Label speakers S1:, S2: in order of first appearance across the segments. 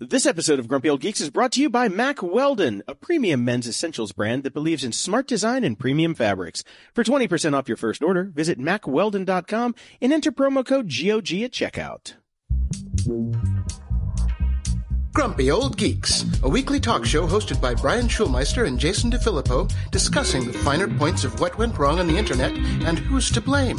S1: This episode of Grumpy Old Geeks is brought to you by Mack Weldon, a premium men's essentials brand that believes in smart design and premium fabrics. For 20% off your first order, visit mackweldon.com and enter promo code GOG at checkout.
S2: Grumpy Old Geeks, a weekly talk show hosted by Brian Schulmeister and Jason DeFillippo, discussing the finer points of what went wrong on the internet and who's to blame.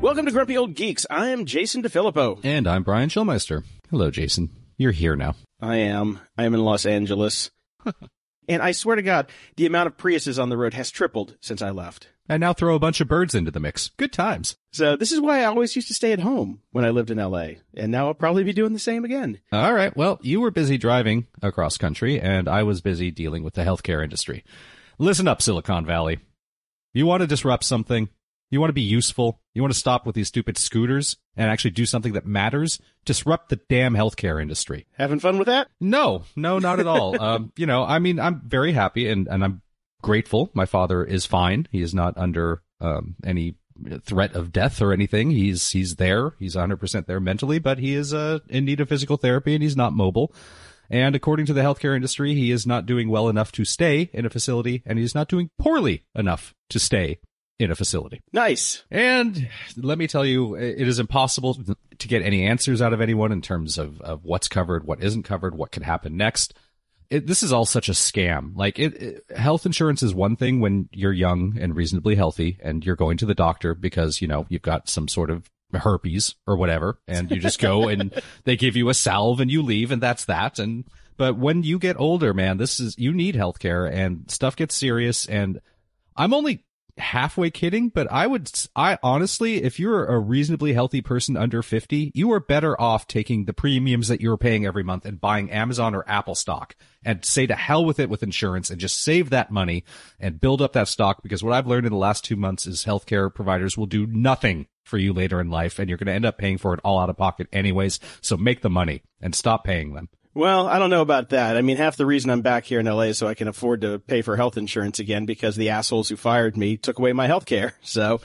S1: Welcome to Grumpy Old Geeks. I am Jason DeFillippo.
S3: And I'm Brian Schulmeister. Hello, Jason. You're here now.
S1: I am. I am in Los Angeles. and I swear to God, the amount of Priuses on the road has tripled since I left.
S3: And now throw a bunch of birds into the mix. Good times.
S1: So this is why I always used to stay at home when I lived in LA. And now I'll probably be doing the same again.
S3: All right. Well, you were busy driving across country, and I was busy dealing with the healthcare industry. Listen up, Silicon Valley. You want to disrupt something? You want to be useful? You want to stop with these stupid scooters and actually do something that matters? Disrupt the damn healthcare industry.
S1: Having fun with that?
S3: No, no, not at all. um, you know, I mean, I'm very happy and, and I'm grateful. My father is fine. He is not under um, any threat of death or anything. He's he's there. He's 100% there mentally, but he is uh, in need of physical therapy and he's not mobile. And according to the healthcare industry, he is not doing well enough to stay in a facility and he's not doing poorly enough to stay in a facility.
S1: Nice.
S3: And let me tell you, it is impossible to get any answers out of anyone in terms of, of what's covered, what isn't covered, what could happen next. It, this is all such a scam. Like it, it, health insurance is one thing when you're young and reasonably healthy and you're going to the doctor because, you know, you've got some sort of herpes or whatever and you just go and they give you a salve and you leave and that's that. And, but when you get older, man, this is, you need healthcare and stuff gets serious and I'm only halfway kidding, but I would, I honestly, if you're a reasonably healthy person under 50, you are better off taking the premiums that you're paying every month and buying Amazon or Apple stock and say to hell with it with insurance and just save that money and build up that stock. Because what I've learned in the last two months is healthcare providers will do nothing for you later in life and you're going to end up paying for it all out of pocket anyways. So make the money and stop paying them.
S1: Well, I don't know about that. I mean, half the reason I'm back here in LA is so I can afford to pay for health insurance again because the assholes who fired me took away my health care. So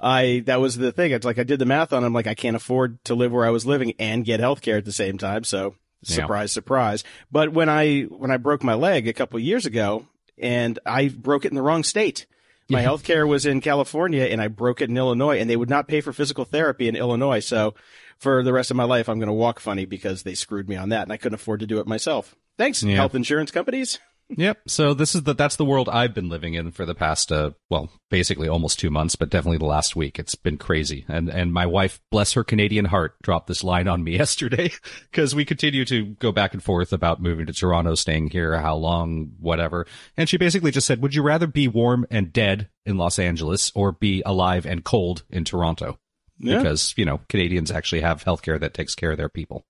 S1: I, that was the thing. It's like I did the math on it. I'm like, I can't afford to live where I was living and get health care at the same time. So surprise, yeah. surprise. But when I, when I broke my leg a couple years ago and I broke it in the wrong state, my yeah. health care was in California and I broke it in Illinois and they would not pay for physical therapy in Illinois. So for the rest of my life, I'm going to walk funny because they screwed me on that and I couldn't afford to do it myself. Thanks, yeah. health insurance companies.
S3: yep. So this is the that's the world I've been living in for the past uh well, basically almost 2 months, but definitely the last week. It's been crazy. And and my wife, bless her Canadian heart, dropped this line on me yesterday cuz we continue to go back and forth about moving to Toronto, staying here, how long, whatever. And she basically just said, "Would you rather be warm and dead in Los Angeles or be alive and cold in Toronto?" Yeah. Because, you know, Canadians actually have healthcare that takes care of their people.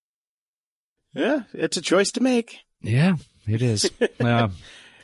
S1: Yeah, it's a choice to make.
S3: Yeah, it is. uh,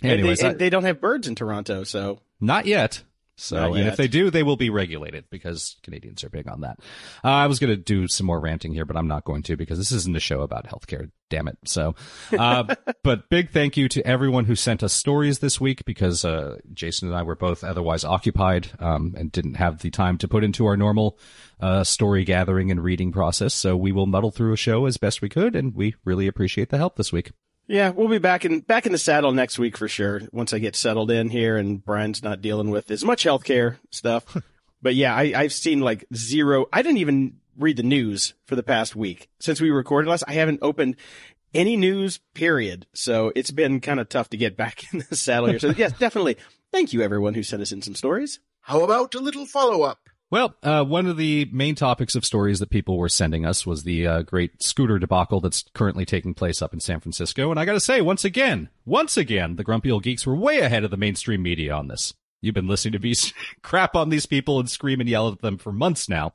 S1: anyways, they, I, they don't have birds in Toronto, so
S3: not yet. So, and if they do, they will be regulated because Canadians are big on that. Uh, I was going to do some more ranting here, but I'm not going to because this isn't a show about healthcare. Damn it. So, uh, but big thank you to everyone who sent us stories this week because, uh, Jason and I were both otherwise occupied, um, and didn't have the time to put into our normal, uh, story gathering and reading process. So we will muddle through a show as best we could. And we really appreciate the help this week.
S1: Yeah, we'll be back in back in the saddle next week for sure. Once I get settled in here and Brian's not dealing with as much healthcare stuff. but yeah, I, I've seen like zero. I didn't even read the news for the past week since we recorded last. I haven't opened any news. Period. So it's been kind of tough to get back in the saddle here. So yes, definitely. Thank you everyone who sent us in some stories.
S2: How about a little follow up?
S3: Well, uh, one of the main topics of stories that people were sending us was the uh, great scooter debacle that's currently taking place up in San Francisco. And I got to say, once again, once again, the grumpy old geeks were way ahead of the mainstream media on this. You've been listening to me crap on these people and scream and yell at them for months now.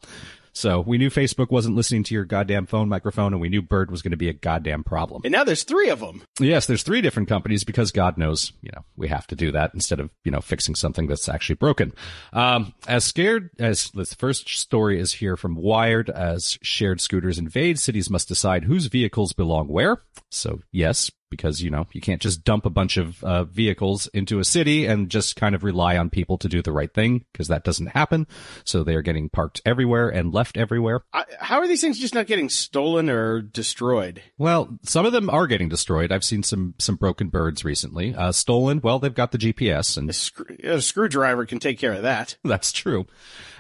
S3: So we knew Facebook wasn't listening to your goddamn phone microphone, and we knew Bird was going to be a goddamn problem.
S1: And now there's three of them.
S3: Yes, there's three different companies because God knows, you know, we have to do that instead of you know fixing something that's actually broken. Um, as scared as the first story is here from Wired, as shared scooters invade, cities must decide whose vehicles belong where. So yes, because you know you can't just dump a bunch of uh, vehicles into a city and just kind of rely on people to do the right thing because that doesn't happen. So they are getting parked everywhere and left everywhere.
S1: I, how are these things just not getting stolen or destroyed?
S3: Well, some of them are getting destroyed. I've seen some some broken birds recently. Uh, stolen. Well, they've got the GPS, and
S1: A, screw, a screwdriver can take care of that.
S3: that's true.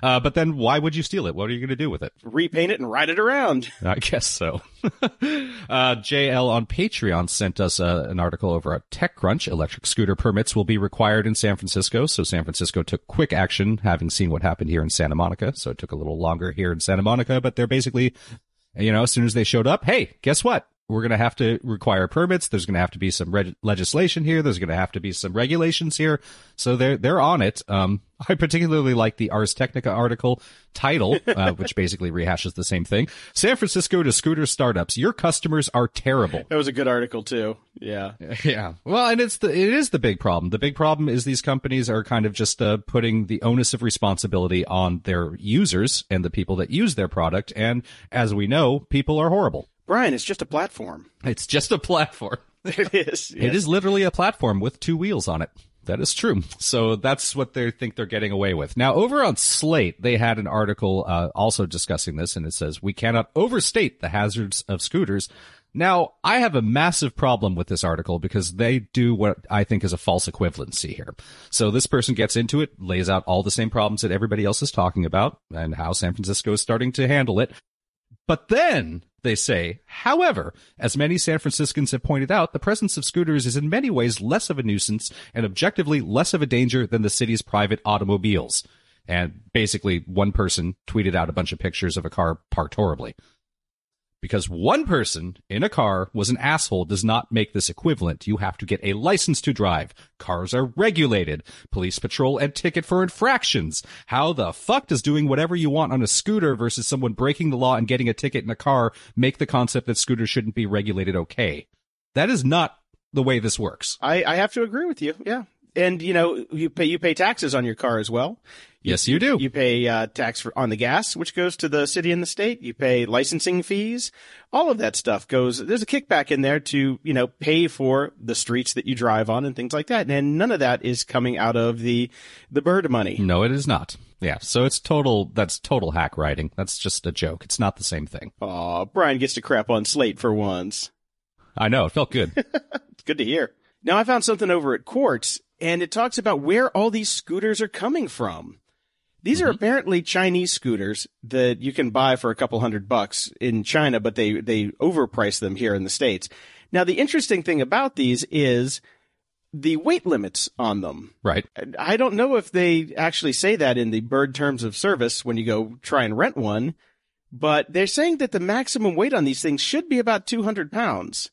S3: Uh, but then why would you steal it? What are you going to do with it?
S1: Repaint it and ride it around.
S3: I guess so. Uh, JL on Patreon sent us uh, an article over at TechCrunch. Electric scooter permits will be required in San Francisco. So San Francisco took quick action, having seen what happened here in Santa Monica. So it took a little longer here in Santa Monica, but they're basically, you know, as soon as they showed up, hey, guess what? We're going to have to require permits. There's going to have to be some reg- legislation here. There's going to have to be some regulations here. So they're, they're on it. Um, I particularly like the Ars Technica article title, uh, which basically rehashes the same thing. San Francisco to scooter startups. Your customers are terrible.
S1: That was a good article too. Yeah.
S3: Yeah. Well, and it's the, it is the big problem. The big problem is these companies are kind of just, uh, putting the onus of responsibility on their users and the people that use their product. And as we know, people are horrible.
S1: Brian, it's just a platform.
S3: It's just a platform.
S1: It is.
S3: It is literally a platform with two wheels on it. That is true. So that's what they think they're getting away with. Now, over on Slate, they had an article uh, also discussing this, and it says, We cannot overstate the hazards of scooters. Now, I have a massive problem with this article because they do what I think is a false equivalency here. So this person gets into it, lays out all the same problems that everybody else is talking about, and how San Francisco is starting to handle it. But then they say, however, as many San Franciscans have pointed out, the presence of scooters is in many ways less of a nuisance and objectively less of a danger than the city's private automobiles. And basically, one person tweeted out a bunch of pictures of a car parked horribly. Because one person in a car was an asshole does not make this equivalent. You have to get a license to drive. Cars are regulated. Police patrol and ticket for infractions. How the fuck does doing whatever you want on a scooter versus someone breaking the law and getting a ticket in a car make the concept that scooters shouldn't be regulated okay? That is not the way this works.
S1: I, I have to agree with you. Yeah. And you know, you pay you pay taxes on your car as well.
S3: Yes, you do.
S1: You pay uh, tax for, on the gas, which goes to the city and the state. You pay licensing fees. All of that stuff goes. There's a kickback in there to you know pay for the streets that you drive on and things like that. And none of that is coming out of the the bird money.
S3: No, it is not. Yeah, so it's total. That's total hack writing. That's just a joke. It's not the same thing.
S1: Oh, Brian gets to crap on Slate for once.
S3: I know. It felt good.
S1: It's good to hear. Now I found something over at Quartz, and it talks about where all these scooters are coming from. These are mm-hmm. apparently Chinese scooters that you can buy for a couple hundred bucks in China, but they, they overprice them here in the States. Now, the interesting thing about these is the weight limits on them.
S3: right.
S1: I don't know if they actually say that in the bird terms of service when you go try and rent one, but they're saying that the maximum weight on these things should be about 200 pounds.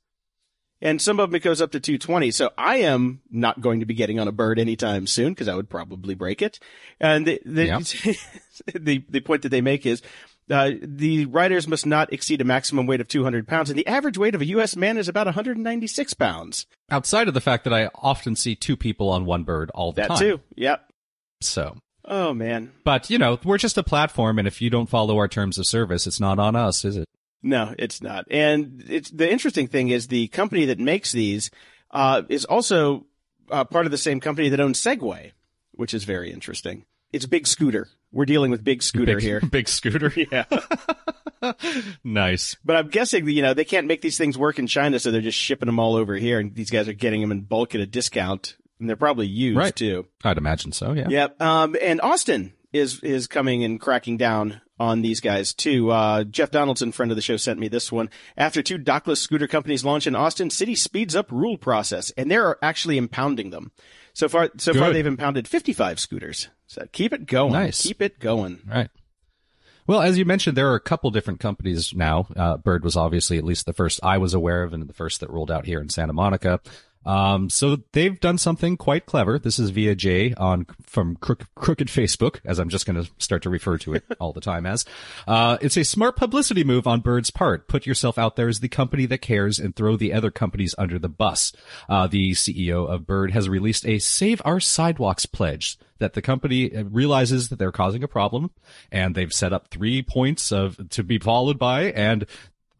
S1: And some of them it goes up to 220. So I am not going to be getting on a bird anytime soon because I would probably break it. And the, the,
S3: Yeah.
S1: the, the point that they make is, uh, the riders must not exceed a maximum weight of 200 pounds. And the average weight of a U.S. man is about 196 pounds.
S3: Outside of the fact that I often see two people on one bird all the
S1: That
S3: time.
S1: too. Yep.
S3: So,
S1: Oh man.
S3: but you know, we're just a platform, and if you don't follow our terms of service, it's not on us, is it?
S1: No, it's not. And it's the interesting thing is the company that makes these uh, is also uh, part of the same company that owns Segway, which is very interesting. It's Big Scooter. We're dealing with Big Scooter
S3: big,
S1: here.
S3: big scooter.
S1: Yeah.
S3: nice.
S1: But I'm guessing, you know, they can't make these things work in China, so they're just shipping them all over here, and these guys are getting them in bulk at a discount, and they're probably used
S3: Right.
S1: too.
S3: I'd imagine so. Yeah.
S1: Yep. Um, and Austin is is coming and cracking down on these guys too. Uh, Jeff Donaldson, friend of the show, sent me this one. After two dockless scooter companies launch in Austin, city speeds up rule process, and they're actually impounding them. So far, so far they've impounded 55 scooters. So keep it going.
S3: Nice.
S1: Keep it going.
S3: Right. Well, as you mentioned, there are a couple different companies now. Uh, Bird was obviously at least the first I was aware of and the first that rolled out here in Santa Monica. Um, so they've done something quite clever. This is via Jay on from Crook, Crooked Facebook, as I'm just going to start to refer to it all the time as. Uh, it's a smart publicity move on Bird's part. Put yourself out there as the company that cares and throw the other companies under the bus. Uh, the CEO of Bird has released a Save Our Sidewalks pledge that the company realizes that they're causing a problem and they've set up three points of to be followed by and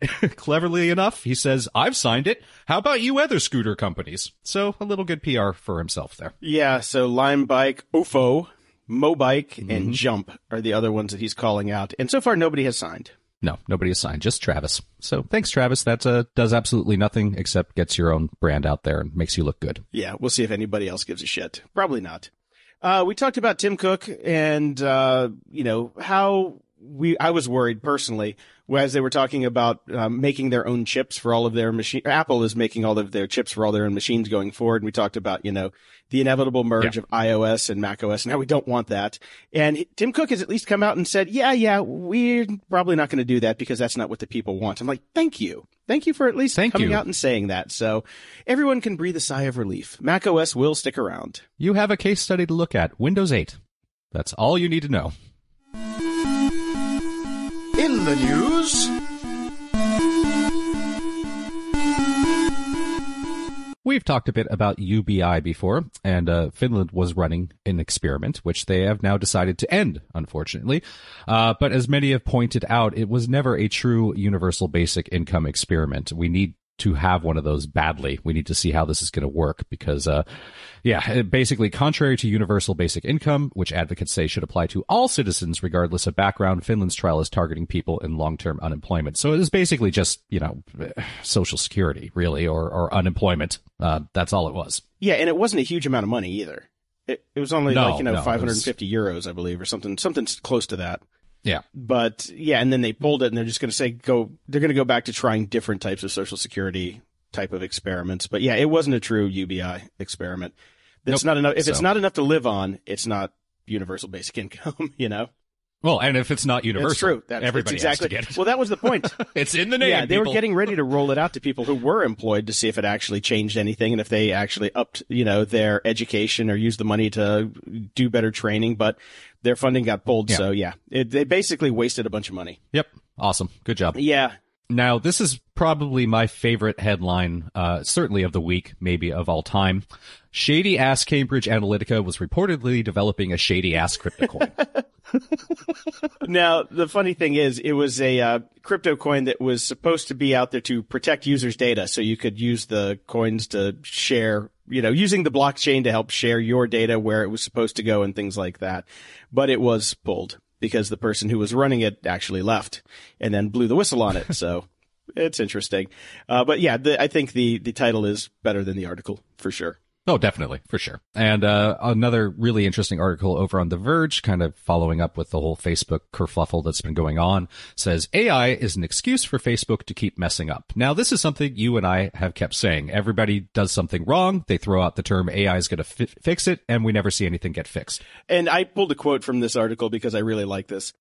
S3: cleverly enough, he says, I've signed it. How about you other scooter companies? So a little good PR for himself there.
S1: Yeah, so Lime Bike, Ofo, Mobike,
S3: Mm-hmm.
S1: and Jump are the other ones that he's calling out. And so far, nobody has signed.
S3: No, nobody has signed, just Travis. So thanks, Travis. That uh, does absolutely nothing except gets your own brand out there and makes you look good.
S1: Yeah, we'll see if anybody else gives a shit. Probably not. Uh, we talked about Tim Cook and, uh, you know, how we, I was worried personally as they were talking about um, making their own chips for all of their machine. Apple is making all of their chips for all their own machines going forward. And we talked about, you know, the inevitable merge
S3: Yeah.
S1: of iOS and macOS and how we don't want that. And Tim Cook has at least come out and said, yeah, yeah, we're probably not going to do that because that's not what the people want. I'm like, thank you. Thank you for at least
S3: Thank
S1: coming
S3: you.
S1: out and saying that. So everyone can breathe a sigh of relief. macOS will stick around.
S3: You have a case study to look at Windows 8. That's all you need to know.
S2: The news,
S3: We've talked a bit about UBI before, and uh, Finland was running an experiment, which they have now decided to end, unfortunately. Uh, but as many have pointed out, it was never a true universal basic income experiment. We need to have one of those badly. We need to see how this is going to work because, uh, yeah, basically, contrary to universal basic income, which advocates say should apply to all citizens regardless of background, Finland's trial is targeting people in long-term unemployment. So it is basically just, you know, social security, really, or, or unemployment. Uh, that's all it was.
S1: Yeah, and it wasn't a huge amount of money either. It, it was only
S3: No,
S1: like, you know,
S3: no, it
S1: 550 euros, I believe, or something, something close to that.
S3: Yeah.
S1: But yeah, and then they pulled it and they're just going to say go, they're going to go back to trying different types of social security type of experiments. But yeah, it wasn't a true UBI experiment. It's
S3: Nope.
S1: not enough. If it's not enough to live on, it's not universal basic income, you know?
S3: Well, and if it's not universal,
S1: It's true. That's,
S3: everybody
S1: that's exactly.
S3: has to get it.
S1: Well, that was the point.
S3: it's in the name.
S1: yeah, they
S3: people.
S1: were getting ready to roll it out to people who were employed to see if it actually changed anything and if they actually upped, you know, their education or used the money to do better training. But their funding got pulled.
S3: Yeah.
S1: So yeah, it, they basically wasted a bunch of money.
S3: Yep. Awesome. Good job.
S1: Yeah.
S3: Now, this is probably my favorite headline, uh, certainly of the week, maybe of all time. Shady ass Cambridge Analytica was reportedly developing a shady ass crypto coin.
S1: Now, the funny thing is, it was a uh, crypto coin that was supposed to be out there to protect users' data. So you could use the coins to share, you know, using the blockchain to help share your data where it was supposed to go and things like that. But it was pulled because the person who was running it actually left and then blew the whistle on it. So it's interesting. Uh, but yeah, the, I think the, the title is better than the article for sure.
S3: Oh, definitely, for sure. And uh, another really interesting article over on The Verge, kind of following up with the whole Facebook kerfluffle that's been going on, says AI is an excuse for Facebook to keep messing up. Now, this is something you and I have kept saying. Everybody does something wrong, they throw out the term AI is going to fi- fix it, and we never see anything get fixed.
S1: And I pulled a quote from this article because I really like this.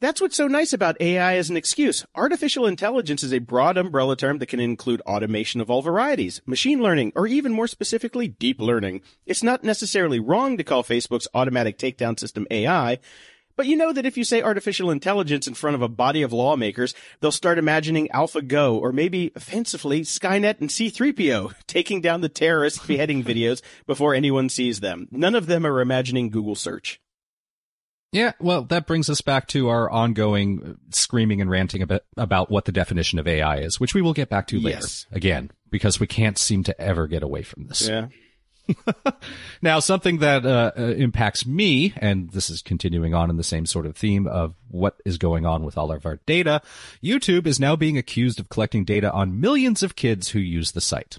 S1: That's what's so nice about AI as an excuse. Artificial intelligence is a broad umbrella term that can include automation of all varieties, machine learning, or even more specifically, deep learning. It's not necessarily wrong to call Facebook's automatic takedown system AI, but you know that if you say artificial intelligence in front of a body of lawmakers, they'll start imagining AlphaGo or maybe fancifully Skynet and C3PO taking down the terrorist beheading videos before anyone sees them. None of them are imagining Google search.
S3: Yeah, well, that brings us back to our ongoing uh, screaming and ranting about, about what the definition of AI is, which we will get back to later
S1: Yes.
S3: again, because we can't seem to ever get away from this.
S1: Yeah.
S3: Now, something that uh, uh, impacts me, and this is continuing on in the same sort of theme of what is going on with all of our data, YouTube is now being accused of collecting data on millions of kids who use the site.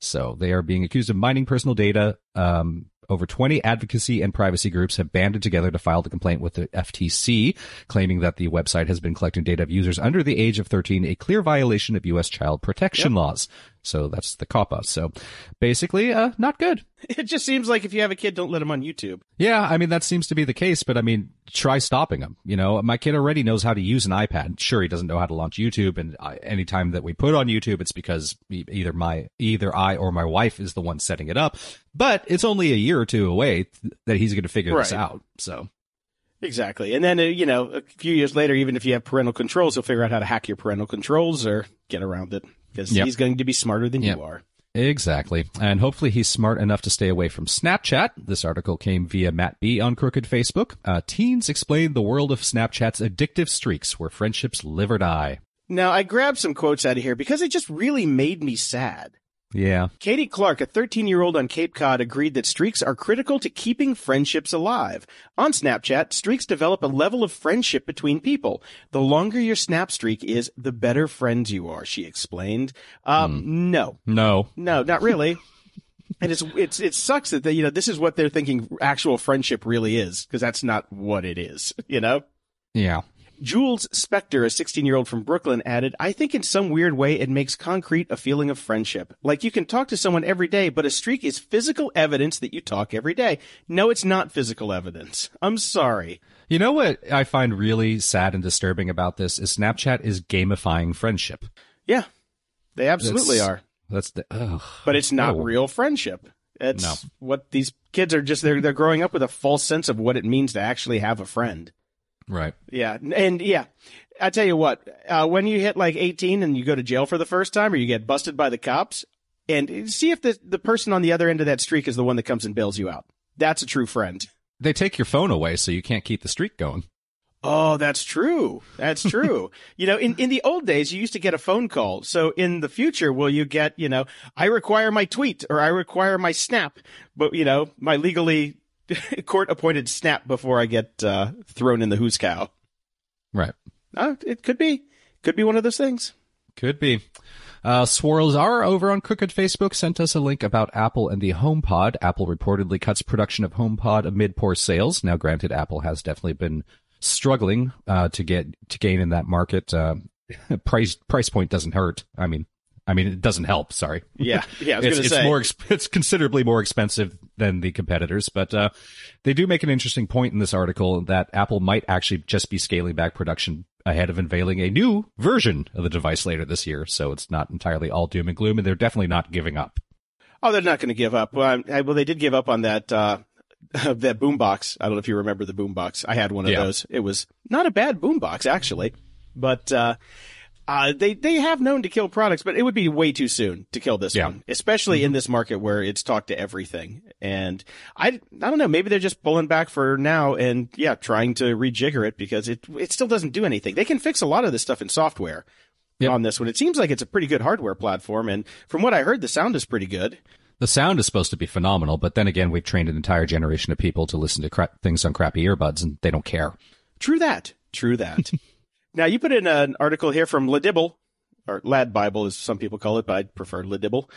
S3: So they are being accused of mining personal data. Um, over 20 advocacy and privacy groups have banded together to file the complaint with the FTC, claiming that the website has been collecting data of users under the age of 13, a clear violation of U.S. child protection laws. So that's the COPPA. So basically, uh, not good.
S1: It just seems like if you have a kid, don't let him on YouTube.
S3: Yeah, I mean that seems to be the case, but I mean, try stopping him. You know, my kid already knows how to use an iPad. Sure, he doesn't know how to launch YouTube, and I, anytime that we put on YouTube, it's because either my either I or my wife is the one setting it up. But it's only a year or two away th- that he's going to figure this out. So
S1: Exactly. And then, uh, you know, a few years later, even if you have parental controls, he'll figure out how to hack your parental controls or get around it because
S3: Yep.
S1: he's going to be smarter than
S3: Yep.
S1: you are.
S3: Exactly. And hopefully he's smart enough to stay away from Snapchat. This article came via Matt B on Crooked Facebook. Uh, teens explain the world of Snapchat's addictive streaks where friendships live or die.
S1: Now, I grabbed some quotes out of here because it just really made me sad.
S3: Yeah.
S1: Katie Clark, a 13 year old on Cape Cod, agreed that streaks are critical to keeping friendships alive. On Snapchat, streaks develop a level of friendship between people. The longer your snap streak is, the better friends you are, she explained. Um, no,
S3: No.
S1: no, not really. and it's, it's, it sucks that they, you know, this is what they're thinking actual friendship really is, because that's not what it is, you know?
S3: Yeah.
S1: Jules Spector, a 16 year old from Brooklyn, added, I think in some weird way it makes concrete a feeling of friendship. Like you can talk to someone every day, but a streak is physical evidence that you talk every day. No, it's not physical evidence. I'm sorry.
S3: You know what I find really sad and disturbing about this is Snapchat is gamifying friendship.
S1: Yeah, they absolutely
S3: That's-
S1: are.
S3: That's the ugh.
S1: But it's not
S3: No.
S1: real friendship. It's
S3: No.
S1: what these kids are just, they're, they're growing up with a false sense of what it means to actually have a friend.
S3: Right.
S1: Yeah. And yeah, I tell you what, uh, when you hit like 18 and you go to jail for the first time or you get busted by the cops and see if the, the person on the other end of that streak is the one that comes and bails you out. That's a true friend.
S3: They take your phone away so you can't keep the streak going.
S1: Oh, that's true. That's true. you know, in, in the old days, you used to get a phone call. So in the future, will you get, you know, I require my tweet or I require my snap, but you know, my legally court appointed snap before I get, uh, thrown in the who's cow.
S3: Right.
S1: Uh, it could be, could be one of those things.
S3: Could be. Uh, Swirls R over on Crooked Facebook sent us a link about Apple and the HomePod. Apple reportedly cuts production of HomePod amid poor sales. Now, granted, Apple has definitely been struggling uh, to get to gain in that market. Uh, price price point doesn't hurt. I mean, I mean it doesn't help. Sorry.
S1: Yeah. Yeah. I was
S3: it's, it's
S1: say.
S3: more it's considerably more expensive than the competitors, but uh, they do make an interesting point in this article that Apple might actually just be scaling back production ahead of unveiling a new version of the device later this year. So it's not entirely all doom and gloom, and they're definitely not giving up.
S1: Oh, they're not going to give up. Well, I, well, they did give up on that uh, that boombox. I don't know if you remember the boombox. I had one of
S3: Yeah.
S1: those. It was not a bad boombox actually, but uh, uh, they they have known to kill products, but it would be way too soon to kill this
S3: Yeah.
S1: one, especially in this market where it's talked to everything. And I I don't know. Maybe they're just pulling back for now and yeah, trying to rejigger it because it it still doesn't do anything. They can fix a lot of this stuff in software.
S3: Yep.
S1: On this one, it seems like it's a pretty good hardware platform, and from what I heard, the sound is pretty good.
S3: The sound is supposed to be phenomenal, but then again, we've trained an entire generation of people to listen to cra- things on crappy earbuds, and they don't care.
S1: True that. True that. now you put in an article here from Ladibble, or Lad Bible as some people call it, but I prefer Ladibble.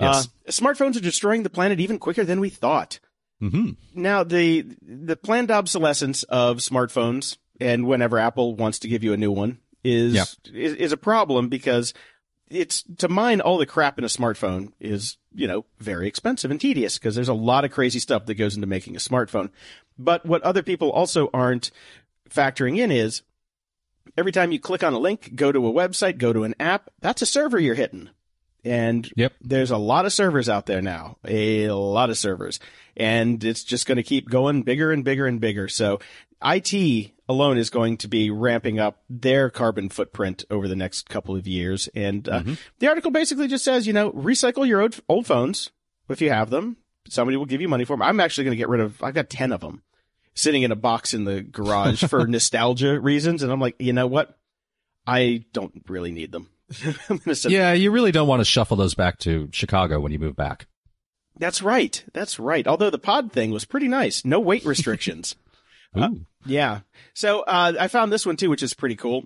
S3: Yes.
S1: Uh, smartphones are destroying the planet even quicker than we thought.
S3: hmm
S1: Now the the planned obsolescence of smartphones and whenever Apple wants to give you a new one is
S3: Yeah.
S1: is, is a problem because it's to mine all the crap in a smartphone is, you know, very expensive and tedious because there's a lot of crazy stuff that goes into making a smartphone. But what other people also aren't factoring in is every time you click on a link, go to a website, go to an app, that's a server you're hitting. And
S3: Yep.
S1: there's a lot of servers out there now, a lot of servers, and it's just going to keep going bigger and bigger and bigger. So IT alone is going to be ramping up their carbon footprint over the next couple of years. And uh, the article basically just says, you know, recycle your old, old phones if you have them. Somebody will give you money for them. I'm actually going to get rid of, I've got 10 of them sitting in a box in the garage for nostalgia reasons. And I'm like, you know what? I don't really need them. I'm going to send
S3: Yeah, you really don't want to shuffle those back to Chicago when you move back.
S1: That's right. That's right. Although the pod thing was pretty nice. No weight restrictions.
S3: Ooh.
S1: yeah. So, uh, I found this one too, which is pretty cool.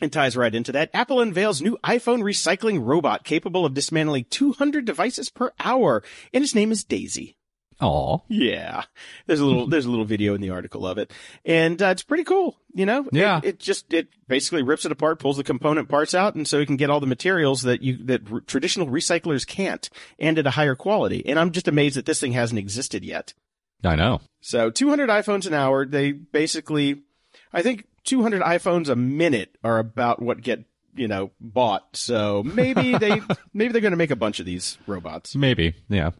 S1: and ties right into that. Apple unveils new iPhone recycling robot capable of dismantling 200 devices per hour, and its name is Daisy.
S3: Aw.
S1: Yeah, there's a little there's a little video in the article of it, and uh, it's pretty cool. You know,
S3: Yeah.
S1: It, it just it basically rips it apart, pulls the component parts out, and so you can get all the materials that you that r- traditional recyclers can't, and at a higher quality. And I'm just amazed that this thing hasn't existed yet.
S3: I know.
S1: So 200 iPhones an hour. They basically, I think 200 iPhones a minute are about what get you know bought. So maybe they maybe they're going to make a bunch of these robots.
S3: Maybe. Yeah.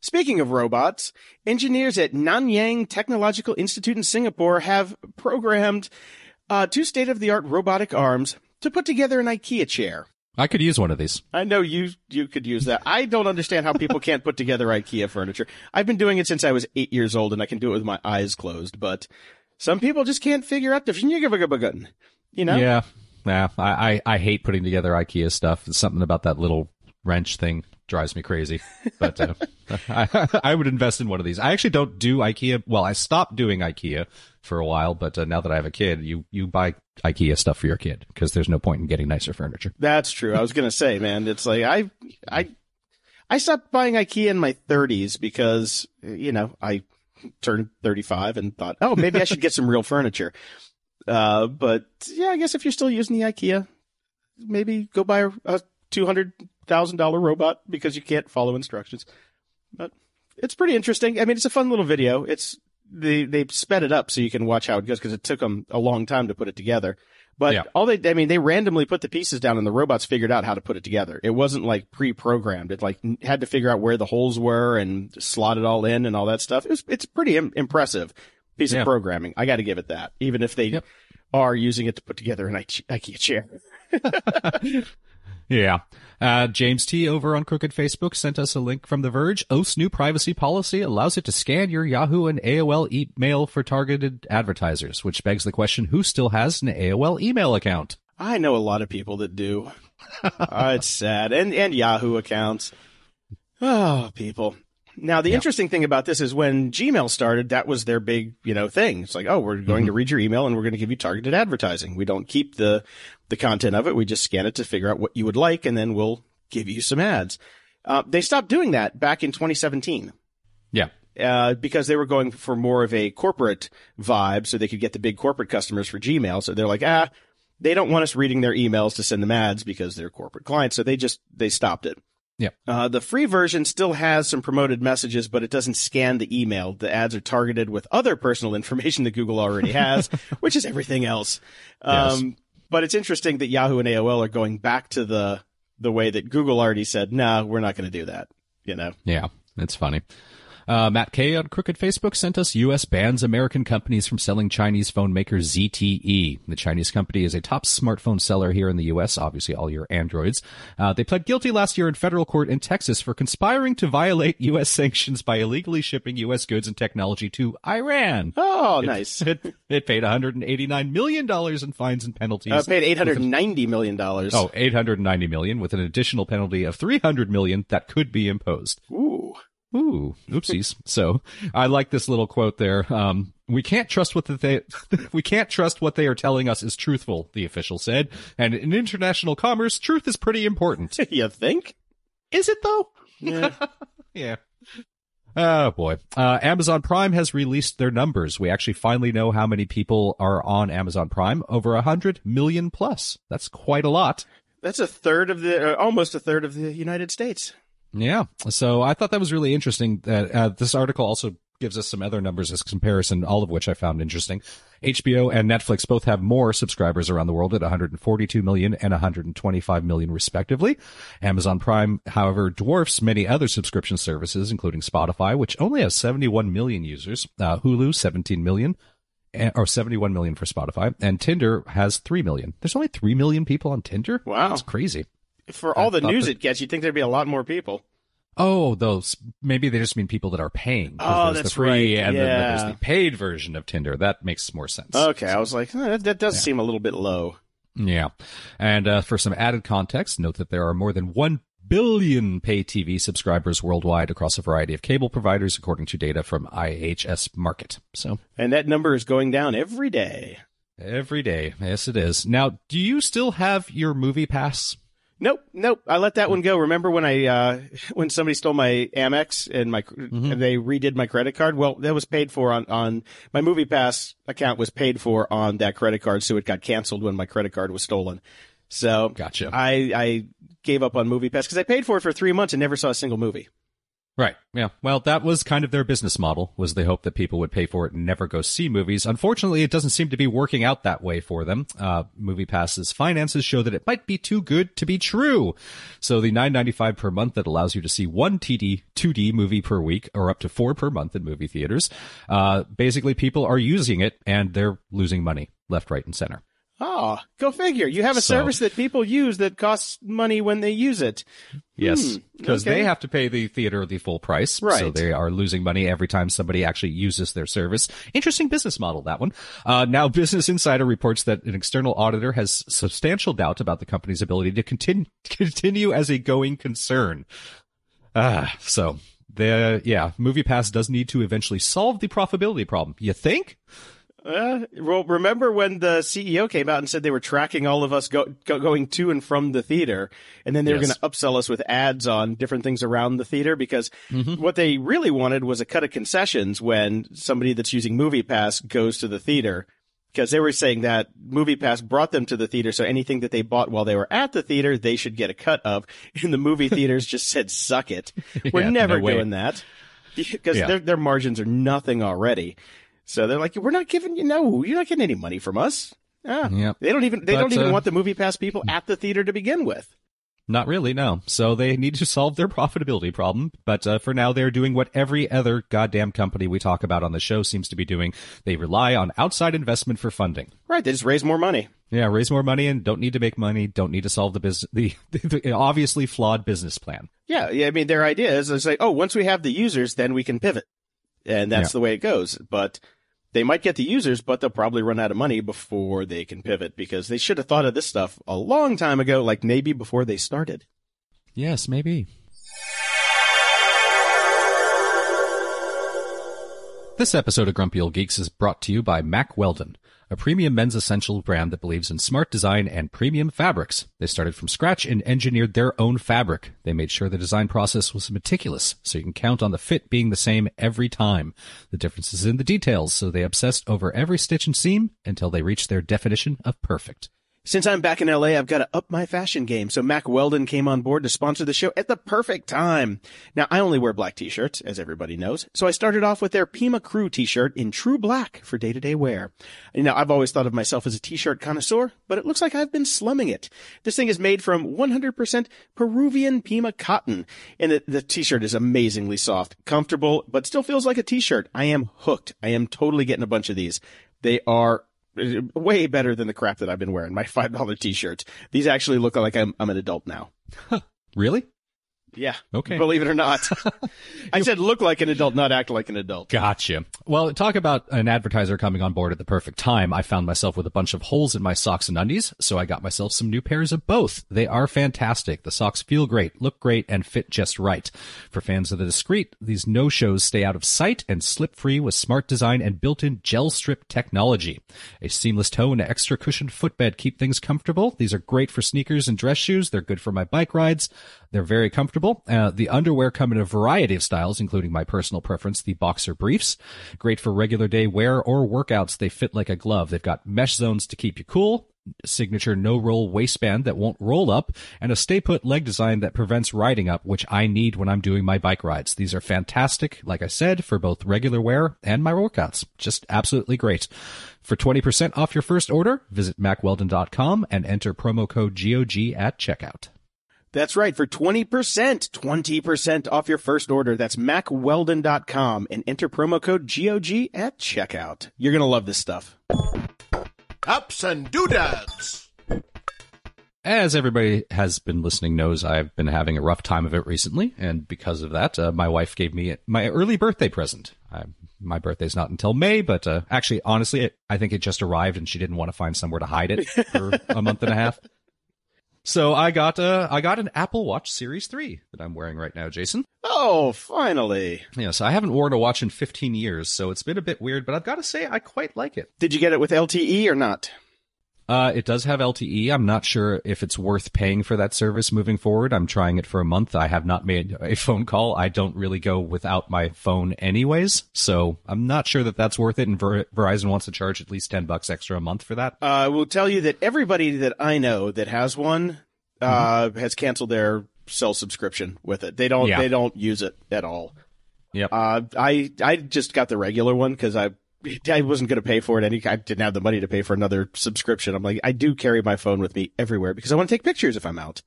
S1: Speaking of robots, engineers at Nanyang Technological Institute in Singapore have programmed uh, two state-of-the-art robotic arms to put together an IKEA chair.
S3: I could use one of these.
S1: I know you you could use that. I don't understand how people can't put together IKEA furniture. I've been doing it since I was eight years old, and I can do it with my eyes closed. But some people just can't figure out the you know.
S3: Yeah. nah, I, I, I hate putting together IKEA stuff. It's Something about that little wrench thing drives me crazy. But uh, I, I would invest in one of these. I actually don't do IKEA. Well, I stopped doing IKEA for a while, but uh, now that I have a kid, you you buy IKEA stuff for your kid because there's no point in getting nicer furniture.
S1: That's true. I was gonna say, man, it's like I I I stopped buying IKEA in my 30s because you know I turned 35 and thought, oh, maybe I should get some real furniture. Uh, but yeah, I guess if you're still using the IKEA, maybe go buy a, a two hundred thousand dollar robot because you can't follow instructions. But it's pretty interesting. I mean, it's a fun little video. It's they they sped it up so you can watch how it goes because it took them a long time to put it together. But
S3: Yeah.
S1: all they, I mean, they randomly put the pieces down and the robots figured out how to put it together. It wasn't like pre-programmed. It like had to figure out where the holes were and slot it all in and all that stuff. It was, it's pretty Im- impressive piece
S3: Yeah.
S1: of programming. I got to give it that, even if they
S3: Yep.
S1: are using it to put together an Ike- IKEA chair.
S3: Yeah. Uh, James T over on Crooked Facebook sent us a link from The Verge. Oath's new privacy policy allows it to scan your Yahoo and AOL email for targeted advertisers, which begs the question, who still has an AOL email account?
S1: I know a lot of people that do. uh, it's sad. And, and Yahoo accounts. Oh, people. Now, the
S3: Yeah.
S1: interesting thing about this is when Gmail started, that was their big, you know, thing. It's like, oh, we're going to read your email and we're going to give you targeted advertising. We don't keep the, the content of it. We just scan it to figure out what you would like and then we'll give you some ads. Uh, they stopped doing that back in 2017
S3: Yeah.
S1: uh, because they were going for more of a corporate vibe so they could get the big corporate customers for Gmail. So they're like, ah, they don't want us reading their emails to send them ads because they're corporate clients. So they just, they stopped it.
S3: Yep.
S1: Uh, the free version still has some promoted messages, but it doesn't scan the email. The ads are targeted with other personal information that Google already has, which is everything else. Um, but it's interesting that Yahoo and AOL are going back to the, the way that Google already said, no, we're not going to do that. You know?
S3: Yeah. It's funny. Uh, Matt K on Crooked Facebook sent us U.S. bans American companies from selling Chinese phone maker ZTE. The Chinese company is a top smartphone seller here in the U.S., obviously all your Androids. Uh, they pled guilty last year in federal court in Texas for conspiring to violate U.S. sanctions by illegally shipping U.S. goods and technology to Iran.
S1: Oh, nice.
S3: It, it paid $189 million in fines and penalties.
S1: Uh, paid eight hundred ninety million dollars.
S3: Oh, $890 million with an additional penalty of 300 million that could be imposed.
S1: ooh,
S3: Ooh, oopsies. so I like this little quote there. Um, we can't trust what they, we can't trust what they are telling us is truthful, the official said. And in international commerce, truth is pretty important.
S1: you think?
S3: is it though?
S1: Yeah.
S3: Yeah. Oh boy. Uh, Amazon Prime has released their numbers. We actually finally know how many people are on Amazon Prime. Over a hundred million plus. That's quite a lot.
S1: That's a third of the, uh, almost a third of the United States.
S3: Yeah. So I thought that was really interesting that uh, this article also gives us some other numbers as comparison, all of which I found interesting. HBO and Netflix both have more subscribers around the world at 142 million and 125 million respectively. Amazon Prime, however, dwarfs many other subscription services, including Spotify, which only has 71 million users, uh, Hulu, 17 million, eh, or 71 million for Spotify, and Tinder has 3 million. There's only 3 million people on Tinder?
S1: Wow.
S3: That's crazy.
S1: For all the news it gets, you'd think there'd be a lot more people.
S3: Oh, those maybe they just mean people that are paying.
S1: Oh, that's
S3: the free
S1: right.
S3: and then
S1: Yeah.
S3: there's the paid version of Tinder. That makes more sense.
S1: Okay, I was like, eh, that, that does seem a little bit low.
S3: Yeah. And uh, for some added context, note that there are more than 1 billion pay TV subscribers worldwide across a variety of cable providers, according to data from IHS Markit. So
S1: And that number is going down every day.
S3: every day. Yes, it is. Now, do you still have your movie pass?
S1: Nope, nope. I let that one go. Remember when I uh when somebody stole my Amex and my and they redid my credit card? Well, that was paid for on on my Movie Pass account was paid for on that credit card, so it got canceled when my credit card was stolen. So
S3: Gotcha.
S1: I I gave up on Movie Pass because I paid for it for three months and never saw a single movie.
S3: Right. Yeah. Well, that was kind of their business model was they hoped that people would pay for it and never go see movies. Unfortunately, it doesn't seem to be working out that way for them. Uh, Movie Pass's finances show that it might be too good to be true. So the 9.95 per month that allows you to see one TD, 2D movie per week or up to four per month in movie theaters. Uh, basically people are using it and they're losing money left, right, and center.
S1: Oh, go figure. You have a
S3: So-
S1: service that people use that costs money when they use it.
S3: Yes,
S1: Hmm,
S3: because
S1: okay.
S3: they have to pay the theater the full price, so they are losing money every time somebody actually uses their service. Interesting business model that one. Uh, now, Business Insider reports that an external auditor has substantial doubt about the company's ability to continue continue as a going concern. Ah, so the yeah, MoviePass does need to eventually solve the profitability problem. You think?
S1: Uh, well, remember when the CEO came out and said they were tracking all of us go, go, going to and from the theater, and then they were going to upsell us with ads on different things around the theater because what they really wanted was a cut of concessions when somebody that's using MoviePass goes to the theater. Because they were saying that MoviePass brought them to the theater, so anything that they bought while they were at the theater, they should get a cut of. And the movie theaters just said, "Suck it, we're
S3: Yeah,
S1: never
S3: no
S1: doing that," because
S3: Yeah.
S1: their their margins are nothing already. So they're like, we're not giving you no, you're not getting any money from us. Ah,
S3: Yep.
S1: They don't even they
S3: But,
S1: don't even
S3: uh,
S1: want the movie pass people at the theater to begin with.
S3: Not really, no. So they need to solve their profitability problem. But uh, for now, they're doing what every other goddamn company we talk about on the show seems to be doing. They rely on outside investment for funding.
S1: Right, they just raise more money.
S3: Yeah, raise more money and don't need to make money. Don't need to solve the business, the, the obviously flawed business plan.
S1: Yeah, yeah. I mean, their idea is it's like, oh, once we have the users, then we can pivot, and that's
S3: Yeah.
S1: the way it goes. But they might get the users, but they'll probably run out of money before they can pivot because they should have thought of this stuff a long time ago, like maybe before they started.
S3: Yes, maybe. This episode of Grumpy Old Geeks is brought to you by Mack Weldon, a premium men's essential brand that believes in smart design and premium fabrics. They started from scratch and engineered their own fabric. They made sure the design process was meticulous, so you can count on the fit being the same every time. The difference is in the details, so they obsessed over every stitch and seam until they reached their definition of perfect.
S1: Since I'm back in LA, I've got to up my fashion game. So Mack Weldon came on board to sponsor the show at the perfect time. Now, I only wear black t-shirts, as everybody knows. So I started off with their Pima Crew t-shirt in true black for day-to-day wear. Now, I've always thought of myself as a t-shirt connoisseur, but it looks like I've been slumming it. This thing is made from 100% Peruvian Pima cotton. And the, the t-shirt is amazingly soft, comfortable, but still feels like a t-shirt. I am hooked. I am totally getting a bunch of these. They are way better than the crap that I've been wearing. My five dollar t-shirts. These actually look like I'm I'm an adult now.
S3: Really?
S1: Yeah.
S3: Okay.
S1: Believe it or not. I said look like an adult, not act like an adult.
S3: Gotcha. Well, talk about an advertiser coming on board at the perfect time. I found myself with a bunch of holes in my socks and undies, so I got myself some new pairs of both. They are fantastic. The socks feel great, look great, and fit just right. For fans of the discreet, these no-shows stay out of sight and slip free with smart design and built-in gel strip technology. A seamless toe and an extra cushioned footbed keep things comfortable. These are great for sneakers and dress shoes. They're good for my bike rides. They're very comfortable. Uh, the underwear come in a variety of styles, including my personal preference, the boxer briefs. Great for regular day wear or workouts. They fit like a glove. They've got mesh zones to keep you cool, signature no roll waistband that won't roll up, and a stay put leg design that prevents riding up, which I need when I'm doing my bike rides. These are fantastic, like I said, for both regular wear and my workouts. Just absolutely great. For 20% off your first order, visit mackweldon.com and enter promo code GOG at checkout.
S1: That's right. For 20%, 20% off your first order. That's mackweldon.com and enter promo code GOG at checkout. You're going to love this stuff.
S2: Ups and doodads.
S3: As everybody has been listening knows, I've been having a rough time of it recently, and because of that, uh, my wife gave me my early birthday present. I, my birthday's not until May, but uh, actually, honestly, it, I think it just arrived, and she didn't want to find somewhere to hide it for a month and a half. So I got uh, I got an Apple Watch Series Three that I'm wearing right now, Jason.
S1: Oh, finally.
S3: Yes, I haven't worn a watch in 15 years, so it's been a bit weird, but I've got to say I quite like it.
S1: Did you get it with LTE or not?
S3: Uh, it does have LTE. I'm not sure if it's worth paying for that service moving forward. I'm trying it for a month. I have not made a phone call. I don't really go without my phone anyways, so I'm not sure that that's worth it. And Ver- Verizon wants to charge at least 10 bucks extra a month for that.
S1: Uh, I will tell you that everybody that I know that has one uh, has canceled their cell subscription with it. They don't.
S3: Yeah.
S1: They don't use it at all.
S3: Yep.
S1: Uh, I I just got the regular one because I I wasn't going to pay for it. Any I didn't have the money to pay for another subscription. I'm like I do carry my phone with me everywhere because I want to take pictures if I'm out.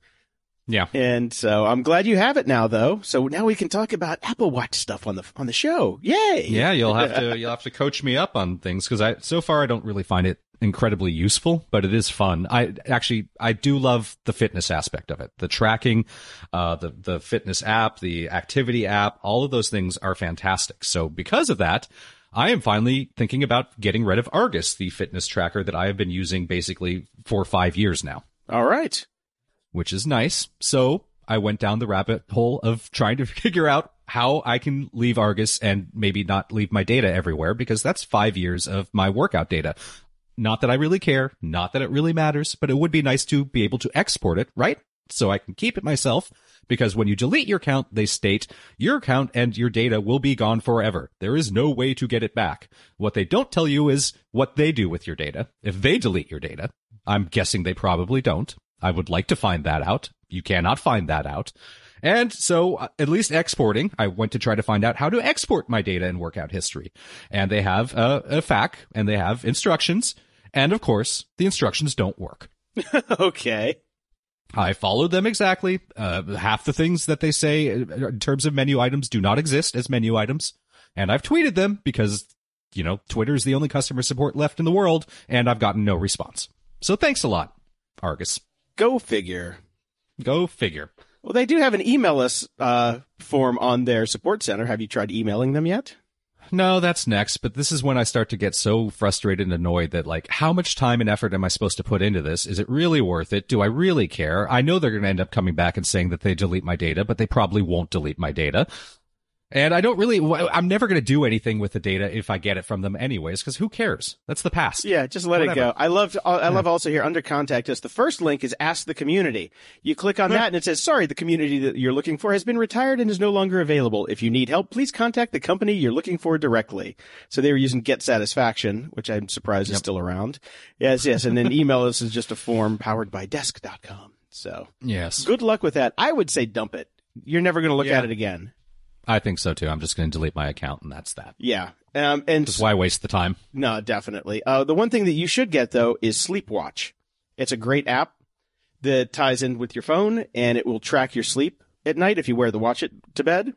S3: Yeah.
S1: And so I'm glad you have it now, though. So now we can talk about Apple Watch stuff on the on the show. Yay!
S3: Yeah, you'll have to you'll have to coach me up on things because I so far I don't really find it incredibly useful, but it is fun. I actually I do love the fitness aspect of it. The tracking, uh, the the fitness app, the activity app, all of those things are fantastic. So because of that, I am finally thinking about getting rid of Argus, the fitness tracker that I have been using basically for five years now.
S1: All right.
S3: Which is nice. So I went down the rabbit hole of trying to figure out how I can leave Argus and maybe not leave my data everywhere because that's five years of my workout data. Not that I really care, not that it really matters, but it would be nice to be able to export it, right? So I can keep it myself because when you delete your account, they state your account and your data will be gone forever. There is no way to get it back. What they don't tell you is what they do with your data. If they delete your data, I'm guessing they probably don't. I would like to find that out. You cannot find that out. And so uh, at least exporting, I went to try to find out how to export my data and workout history. And they have a, a FAQ and they have instructions. And of course, the instructions don't work.
S1: okay.
S3: I followed them exactly. Uh, half the things that they say in terms of menu items do not exist as menu items. And I've tweeted them because, you know, Twitter is the only customer support left in the world and I've gotten no response. So thanks a lot, Argus.
S1: Go figure.
S3: Go figure.
S1: Well, they do have an email us uh, form on their support center. Have you tried emailing them yet?
S3: No, that's next, but this is when I start to get so frustrated and annoyed that like, how much time and effort am I supposed to put into this? Is it really worth it? Do I really care? I know they're going to end up coming back and saying that they delete my data, but they probably won't delete my data. And I don't really, I'm never going to do anything with the data if I get it from them anyways, because who cares? That's the past.
S1: Yeah, just let Whatever. it go. I love, I love also here under contact us. The first link is ask the community. You click on that and it says, sorry, the community that you're looking for has been retired and is no longer available. If you need help, please contact the company you're looking for directly. So they were using Get Satisfaction, which I'm surprised yep. is still around. Yes, yes. And then email us is just a form powered by desk.com. So
S3: yes,
S1: good luck with that. I would say dump it. You're never going to look yeah. at it again.
S3: I think so too. I'm just going to delete my account and that's that.
S1: Yeah. Um, and
S3: just why waste the time?
S1: No, definitely. Uh, the one thing that you should get though is Sleepwatch. It's a great app that ties in with your phone and it will track your sleep at night if you wear the watch it to bed,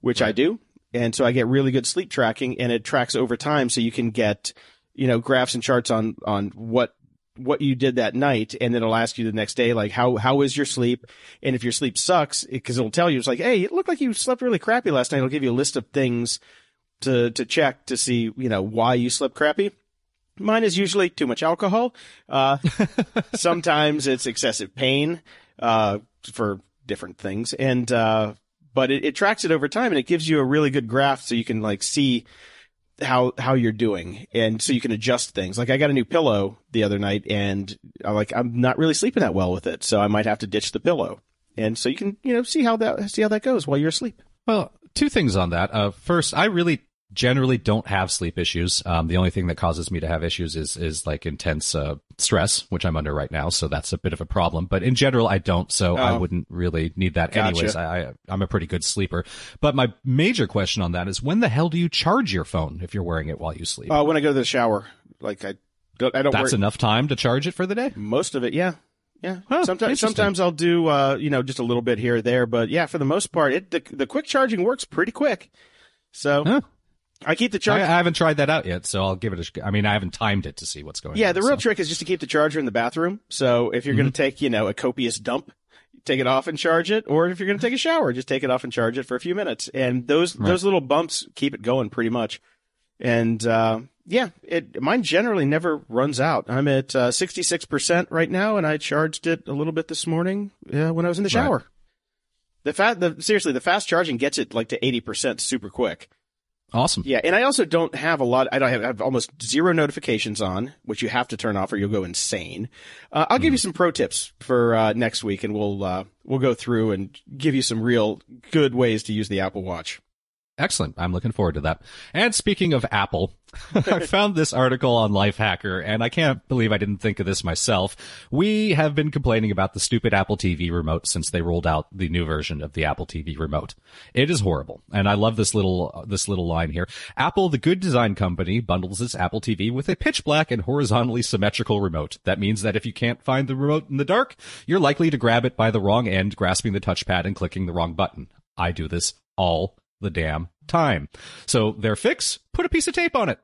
S1: which right. I do. And so I get really good sleep tracking and it tracks over time so you can get, you know, graphs and charts on, on what what you did that night and then it'll ask you the next day like how how is your sleep? And if your sleep sucks because it, will tell you it's like hey it looked like you slept really crappy last night. It'll give you a list of things to to check to see you know why you slept crappy. Mine is usually too much alcohol. Uh, sometimes it's excessive pain uh, for different things. And uh, but it, it tracks it over time and it gives you a really good graph so you can like see how how you're doing. And so you can adjust things. Like i got a new pillow the other night and i like i'm not really sleeping that well with it. So i might have to ditch the pillow. And so you can you know see how that see how that goes while you're asleep.
S3: Well two things on that. Uh, first i really generally don't have sleep issues. Um, the only thing that causes me to have issues is is like intense uh, stress, which I'm under right now. So that's a bit of a problem. But in general, I don't. So oh. I wouldn't really need that gotcha. anyways. I, I I'm a pretty good sleeper. But my major question on that is when the hell do you charge your phone if you're wearing it while you sleep?
S1: Uh, when I go to the shower, like I don't. I don't.
S3: That's worry. enough time to charge it for the day.
S1: Most of it, yeah. Yeah. Huh, sometimes, sometimes I'll do, uh, you know, just a little bit here or there, but yeah, for the most part, it, the, the quick charging works pretty quick. So huh. I keep the charger.
S3: I, I, haven't tried that out yet, so I'll give it a. Sh- I mean, I haven't timed it to see what's going
S1: yeah,
S3: on.
S1: Yeah, the real so. trick is just to keep the charger in the bathroom. So if you're mm-hmm. going to take, you know, a copious dump, take it off and charge it, or if you're going to take a shower, just take it off and charge it for a few minutes. And those right. those little bumps keep it going pretty much. And uh, yeah, it mine generally never runs out. I'm at uh, 66% right now, and I charged it a little bit this morning uh, when I was in the shower. Right. The fat, the seriously, the fast charging gets it like to 80% super quick.
S3: Awesome.
S1: Yeah, and I also don't have a lot. I don't have, I have almost zero notifications on, which you have to turn off or you'll go insane. Uh, I'll mm. give you hmm. some pro tips for uh, next week, and we'll uh, we'll go through and give you some real good ways to use the Apple Watch.
S3: Excellent. I'm looking forward to that. And speaking of Apple, I found this article on Lifehacker and I can't believe I didn't think of this myself. We have been complaining about the stupid Apple TV remote since they rolled out the new version of the Apple TV remote. It is horrible. And I love this little, uh, this little line here. Apple, the good design company, bundles its Apple TV with a pitch black and horizontally symmetrical remote. That means that if you can't find the remote in the dark, you're likely to grab it by the wrong end, grasping the touchpad and clicking the wrong button. I do this all the damn time. So their fix, put a piece of tape on it.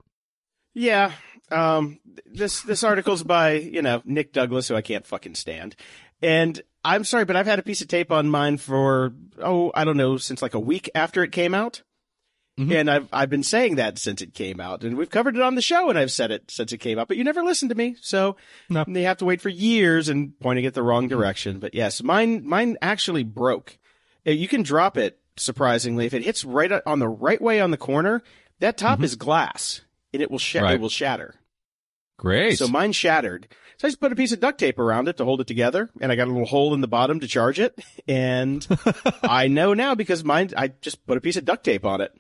S1: Yeah. Um, this this article's by you know Nick Douglas, who I can't fucking stand, and I'm sorry, but I've had a piece of tape on mine for oh I don't know since like a week after it came out.
S3: Mhm.
S1: And I've I've been saying that since it came out, and we've covered it on the show, and I've said it since it came out, but you never listened to me, so
S3: No.
S1: they have to wait for years and pointing it the wrong direction. But yes, mine mine actually broke. Uh, You can drop it surprisingly if it hits right on the right way on the corner. That top mm-hmm. is glass, and it will sh-
S3: Right.
S1: it will shatter.
S3: Great.
S1: So mine shattered. So I just put a piece of duct tape around it to hold it together, and I got a little hole in the bottom to charge it. And I know now because mine, I just put a piece of duct tape on it.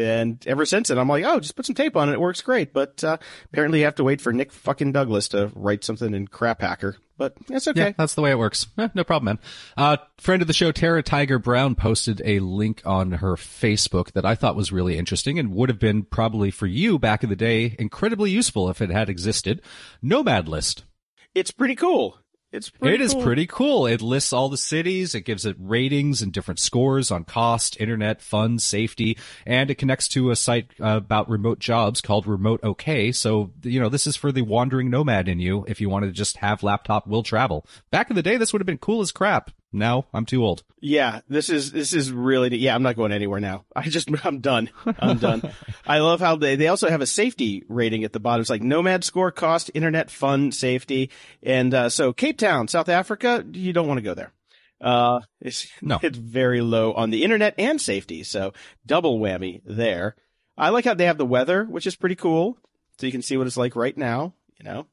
S1: And ever since then, I'm like, oh, just put some tape on it. It works great. But uh, apparently, you have to wait for Nick fucking Douglas to write something in Crap Hacker. But that's okay.
S3: Yeah, that's the way it works. Eh, no problem, man. Uh, friend of the show, Tara Tiger Brown, posted a link on her Facebook that I thought was really interesting and would have been probably for you back in the day incredibly useful if it had existed. Nomad List.
S1: It's pretty cool. It's pretty
S3: It is
S1: cool.
S3: pretty cool. It lists all the cities, it gives it ratings and different scores on cost, internet, funds, safety, and it connects to a site uh, about remote jobs called Remote OK. So, you know, this is for the wandering nomad in you if you wanted to just have laptop will travel. Back in the day, this would have been cool as crap. Now I'm too old.
S1: Yeah, this is this is really yeah. I'm not going anywhere now. I just I'm done. I'm done. I love how they they also have a safety rating at the bottom. It's like Nomad score, cost, internet, fun, safety, and uh, so Cape Town, South Africa. You don't want to go there. Uh, it's
S3: No.
S1: it's very low on the internet and safety. So double whammy there. I like how they have the weather, which is pretty cool. So you can see what it's like right now. You know.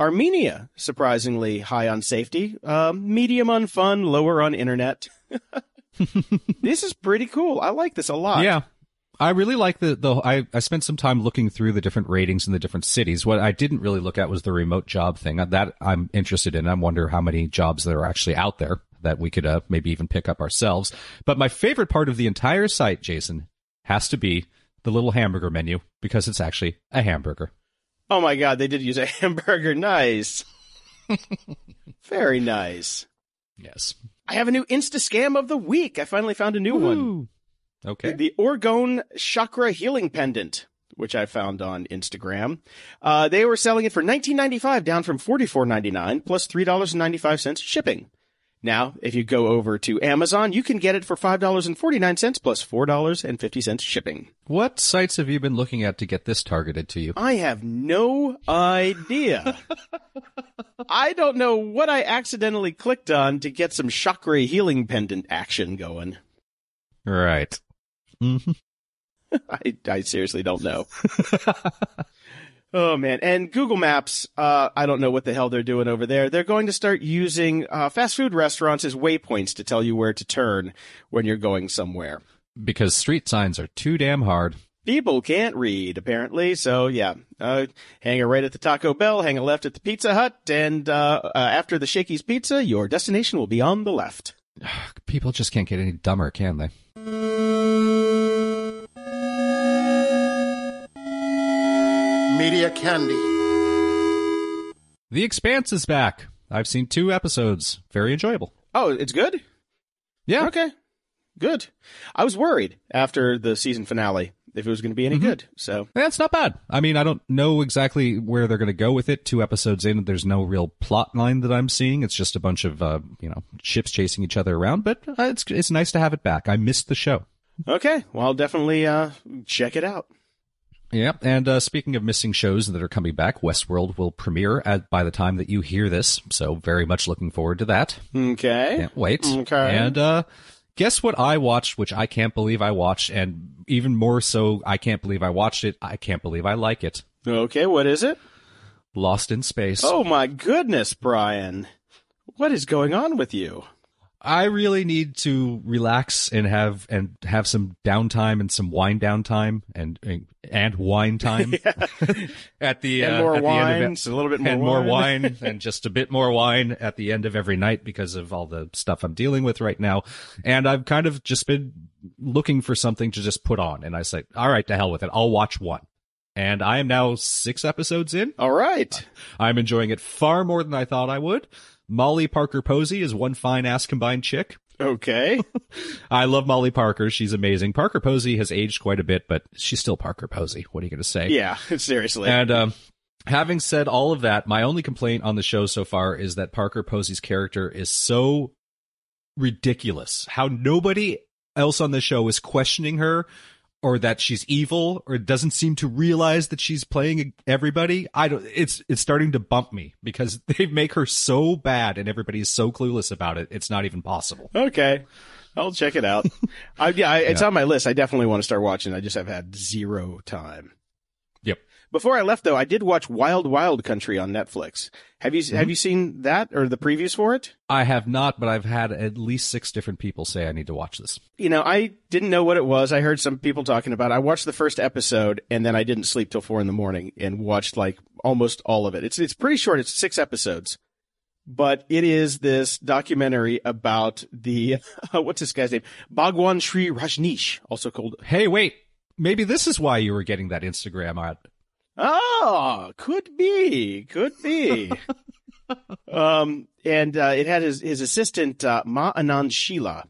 S1: Armenia, surprisingly high on safety, um, medium on fun, lower on internet. this is pretty cool. I like this a lot.
S3: Yeah. I really like the, the, I, I spent some time looking through the different ratings in the different cities. What I didn't really look at was the remote job thing. That I'm interested in. I wonder how many jobs that are actually out there that we could uh, maybe even pick up ourselves. But my favorite part of the entire site, Jason, has to be the little hamburger menu because it's actually a hamburger.
S1: Oh my god, they did use a hamburger. Nice. Very nice.
S3: Yes.
S1: I have a new Insta scam of the week. I finally found a new one.
S3: Okay.
S1: The Orgone Chakra Healing Pendant, which I found on Instagram. Uh, they were selling it for $19.95, down from $44.99, plus $3.95 shipping. Now, if you go over to Amazon, you can get it for $5.49 plus $4.50 shipping.
S3: What sites have you been looking at to get this targeted to you?
S1: I have no idea. I don't know what I accidentally clicked on to get some chakra healing pendant action going.
S3: Right. Mhm.
S1: I, I seriously don't know. oh man. And Google Maps, uh, I don't know what the hell they're doing over there. They're going to start using, uh, fast food restaurants as waypoints to tell you where to turn when you're going somewhere.
S3: Because street signs are too damn hard.
S1: People can't read, apparently. So yeah, uh, hang a right at the Taco Bell, hang a left at the Pizza Hut, and, uh, uh after the Shakey's Pizza, your destination will be on the left.
S3: People just can't get any dumber, can they?
S2: Media Candy.
S3: The Expanse is back. I've seen two episodes. Very enjoyable.
S1: Oh, it's good?
S3: Yeah.
S1: Okay. Good. I was worried after the season finale if it was going to be any good. So
S3: That's not bad. I mean, I don't know exactly where they're going to go with it. Two episodes in, there's no real plot line that I'm seeing. It's just a bunch of, uh, you know, ships chasing each other around, but uh, it's, it's nice to have it back. I missed the show.
S1: Okay, well, I'll definitely uh, check it out.
S3: Yeah, and uh, speaking of missing shows that are coming back, Westworld will premiere at by the time that you hear this, so very much looking forward to that.
S1: Okay.
S3: Can't wait.
S1: Okay.
S3: And uh, guess what I watched, which I can't believe I watched, and even more so, I can't believe I watched it. I can't believe I like it.
S1: Okay, what is it?
S3: Lost in Space.
S1: Oh my goodness, Brian. What is going on with you?
S3: I really need to relax and have and have some downtime and some wine downtime and and wine time at the
S1: And
S3: uh,
S1: more
S3: at the end of it.
S1: a little bit more
S3: and more
S1: wine.
S3: wine and just a bit more wine at the end of every night because of all the stuff I'm dealing with right now. And I've kind of just been looking for something to just put on. And I say, all right, to hell with it. I'll watch one. And I am now six episodes in.
S1: All right.
S3: I'm enjoying it far more than I thought I would. Molly Parker Posey is one fine ass combined chick.
S1: Okay.
S3: I love Molly Parker. She's amazing. Parker Posey has aged quite a bit, but she's still Parker Posey. What are you going to say?
S1: yeah, seriously.
S3: And um, Having said all of that, my only complaint on the show so far is that Parker Posey's character is so ridiculous. How nobody else on the show is questioning her or that she's evil or doesn't seem to realize that she's playing everybody. I don't it's it's starting to bump me because they make her so bad and everybody is so clueless about it. It's not even possible.
S1: Okay. I'll check it out. I, yeah, I, it's on my list. I definitely want to start watching. I just have had zero time. Before I left though, I did watch Wild Wild Country on Netflix. Have you have mm-hmm. you seen that or the previews for it?
S3: I have not, but I've had at least six different people say I need to watch this.
S1: You know, I didn't know what it was. I heard some people talking about it. I watched the first episode and then I didn't sleep till four in the morning and watched like almost all of it. It's it's pretty short. It's six episodes. But it is this documentary about the what's this guy's name? Bhagwan Shree Rajneesh, also called
S3: Hey, wait. Maybe this is why you were getting that Instagram ad.
S1: Oh, could be, could be. um, and uh, it had his his assistant uh, Ma Anand Sheela.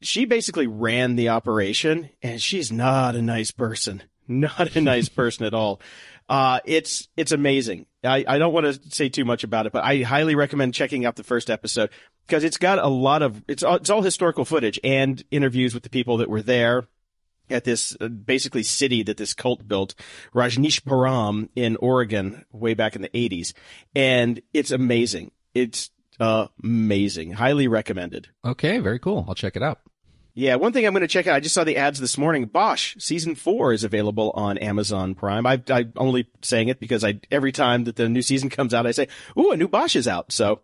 S1: She basically ran the operation, and she's not a nice person. Not a nice person at all. Uh, it's it's amazing. I, I don't want to say too much about it, but I highly recommend checking out the first episode because it's got a lot of it's all, it's all historical footage and interviews with the people that were there at this uh, basically city that this cult built, Rajneeshpuram in Oregon, way back in the 80s. And it's amazing. It's uh, amazing. Highly recommended.
S3: Okay, very cool. I'll check it out.
S1: Yeah, one thing I'm going to check out. I just saw the ads this morning. Bosch season four is available on Amazon Prime. I, I'm only saying it because I every time that the new season comes out, I say, "Ooh, a new Bosch is out." So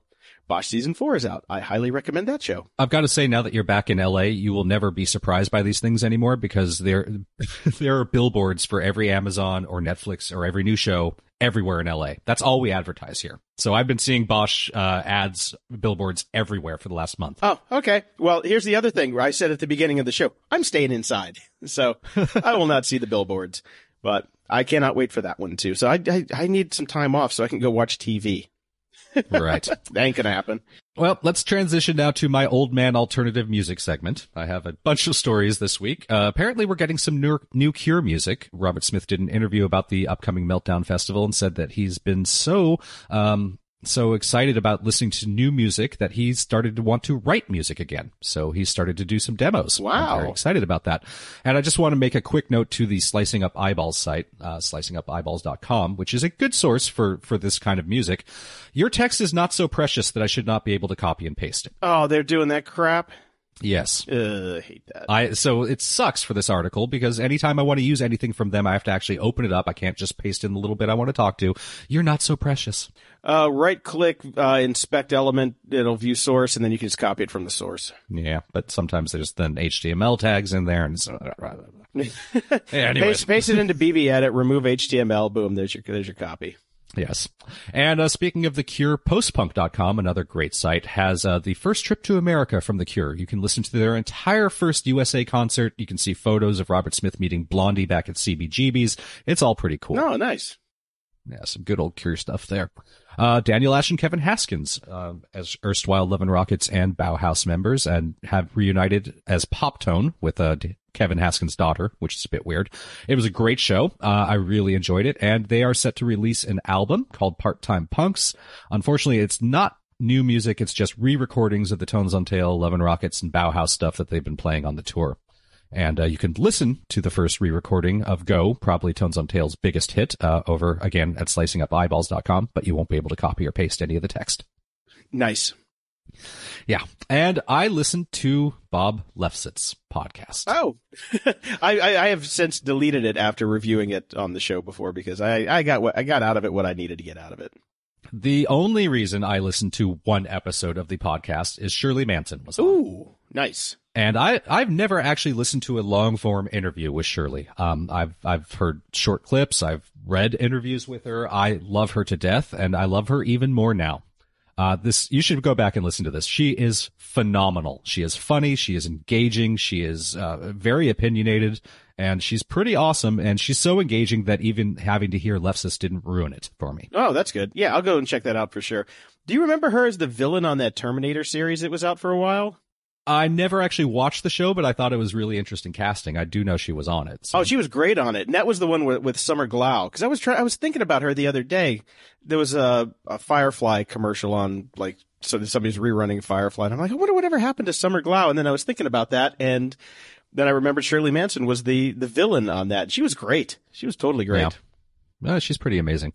S1: Bosch season four is out. I highly recommend that show.
S3: I've got to say now that you're back in LA, you will never be surprised by these things anymore because there there are billboards for every Amazon or Netflix or every new show everywhere in LA. That's all we advertise here. So I've been seeing Bosch uh, ads, billboards everywhere for the last month.
S1: Oh, okay. Well, here's the other thing where I said at the beginning of the show, I'm staying inside. So I will not see the billboards, but I cannot wait for that one too. So I, I, I need some time off so I can go watch TV.
S3: Right.
S1: that ain't gonna happen.
S3: Well, let's transition now to my old man alternative music segment. I have a bunch of stories this week. Uh, apparently we're getting some new, new Cure music. Robert Smith did an interview about the upcoming Meltdown Festival and said that he's been so, um, so excited about listening to new music that he started to want to write music again. So he started to do some demos.
S1: Wow.
S3: I'm very excited about that. And I just want to make a quick note to the Slicing Up Eyeballs site, uh, slicingupeyeballs.com, which is a good source for, for this kind of music. Your text is not so precious that I should not be able to copy and paste it.
S1: Oh, they're doing that crap.
S3: Yes.
S1: Uh, I hate that.
S3: I so it sucks for this article because anytime I want to use anything from them, I have to actually open it up. I can't just paste in the little bit I want to talk to. You're not so precious.
S1: Uh, right click, uh, inspect element, it'll view source, and then you can just copy it from the source.
S3: Yeah, but sometimes there's then HTML tags in there, and so. yeah.
S1: Paste, paste it into BBEdit, remove HTML, boom, there's your there's your copy.
S3: Yes. And uh, speaking of The Cure, postpunk.com, another great site, has uh, the first trip to America from The Cure. You can listen to their entire first USA concert. You can see photos of Robert Smith meeting Blondie back at CBGB's. It's all pretty cool.
S1: Oh, nice.
S3: Yeah, some good old Cure stuff there. Uh, Daniel Ash and Kevin Haskins, uh, as erstwhile Love and Rockets and Bauhaus members, and have reunited as Poptone with uh, Kevin Haskins' daughter, which is a bit weird. It was a great show. Uh, I really enjoyed it, and they are set to release an album called Part Time Punks. Unfortunately, it's not new music; it's just re-recordings of the Tones on Tail, Love and Rockets, and Bauhaus stuff that they've been playing on the tour. And uh, you can listen to the first re-recording of Go, probably Tones on Tail's biggest hit, uh, over again at slicingupeyeballs.com, but you won't be able to copy or paste any of the text.
S1: Nice.
S3: Yeah. And I listened to Bob Lefsetz's podcast.
S1: Oh, I, I, I have since deleted it after reviewing it on the show before because I, I got what I got out of it what I needed to get out of it.
S3: The only reason I listened to one episode of the podcast is Shirley Manson was on.
S1: Ooh, nice.
S3: And I, I've never actually listened to a long form interview with Shirley. Um, I've, I've heard short clips. I've read interviews with her. I love her to death and I love her even more now. Uh, this, you should go back and listen to this. She is phenomenal. She is funny. She is engaging. She is, uh, very opinionated and she's pretty awesome. And she's so engaging that even having to hear Lefsetz didn't ruin it for me.
S1: Oh, that's good. Yeah, I'll go and check that out for sure. Do you remember her as the villain on that Terminator series that was out for a while?
S3: I never actually watched the show, but I thought it was really interesting casting. I do know she was on it. So.
S1: Oh, she was great on it. And that was the one with, with Summer Glau. Cause I was trying, I was thinking about her the other day. There was a, a Firefly commercial on like, so somebody's rerunning Firefly. And I'm like, I wonder whatever happened to Summer Glau. And then I was thinking about that. And then I remembered Shirley Manson was the, the villain on that. She was great. She was totally great.
S3: Yeah. Uh, she's pretty amazing.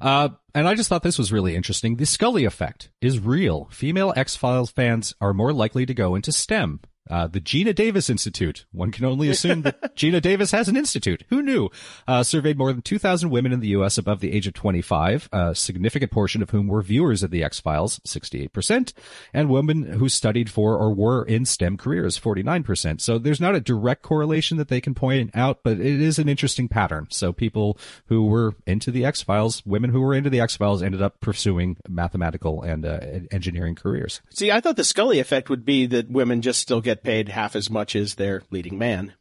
S3: Uh, and I just thought this was really interesting. The Scully effect is real. Female X-Files fans are more likely to go into STEM. Uh, the Geena Davis Institute. One can only assume that Geena Davis has an institute. Who knew? Uh, surveyed more than 2,000 women in the U.S. above the age of 25, a significant portion of whom were viewers of the X-Files, 68%, and women who studied for or were in STEM careers, 49%. So there's not a direct correlation that they can point out, but it is an interesting pattern. So people who were into the X-Files, women who were into the X-Files ended up pursuing mathematical and uh, engineering careers.
S1: See, I thought the Scully effect would be that women just still get paid half as much as their leading man.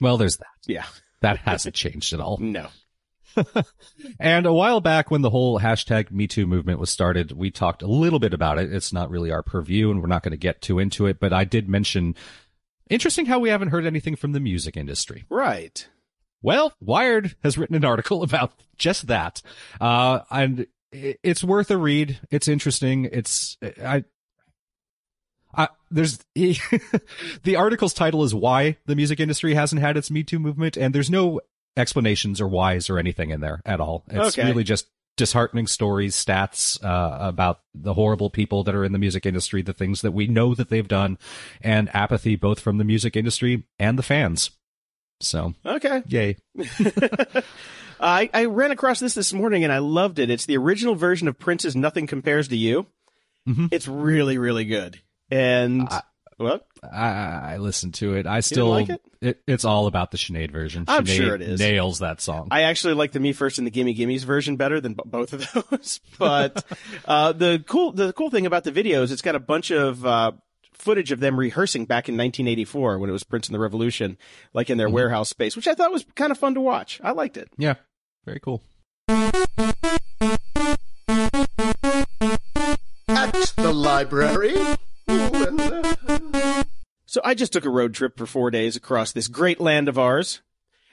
S3: Well, there's that.
S1: Yeah.
S3: That hasn't changed at all.
S1: No.
S3: and a while back when the whole hashtag MeToo movement was started, we talked a little bit about it. It's not really our purview and we're not going to get too into it, but I did mention interesting how we haven't heard anything from the music industry.
S1: Right.
S3: Well, Wired has written an article about just that. Uh, and it's worth a read. It's interesting. It's, I, I, there's the article's title is why the music industry hasn't had its Me Too movement, and there's no explanations or whys or anything in there at all. It's
S1: Okay.
S3: really just disheartening stories, stats uh, about the horrible people that are in the music industry, the things that we know that they've done, and apathy both from the music industry and the fans. So,
S1: Okay.
S3: yay!
S1: I, I ran across this this morning and I loved it. It's the original version of Prince's Nothing Compares to You.
S3: Mhm.
S1: It's really, really good. And
S3: I-
S1: what?
S3: I, I listened to it. I still
S1: like it?
S3: it's all about the Sinead version.
S1: I'm
S3: Sinead
S1: sure it is.
S3: Nails that song.
S1: I actually like the Me First and the Gimme Gimmes version better than b- both of those. But uh, the cool the cool thing about the video is it's got a bunch of uh, footage of them rehearsing back in 1984 when it was Prince and the Revolution, like in their warehouse space, which I thought was kind of fun to watch. I liked it.
S3: yeah, very cool.
S2: At the library.
S1: So I just took a road trip for four days across this great land of ours.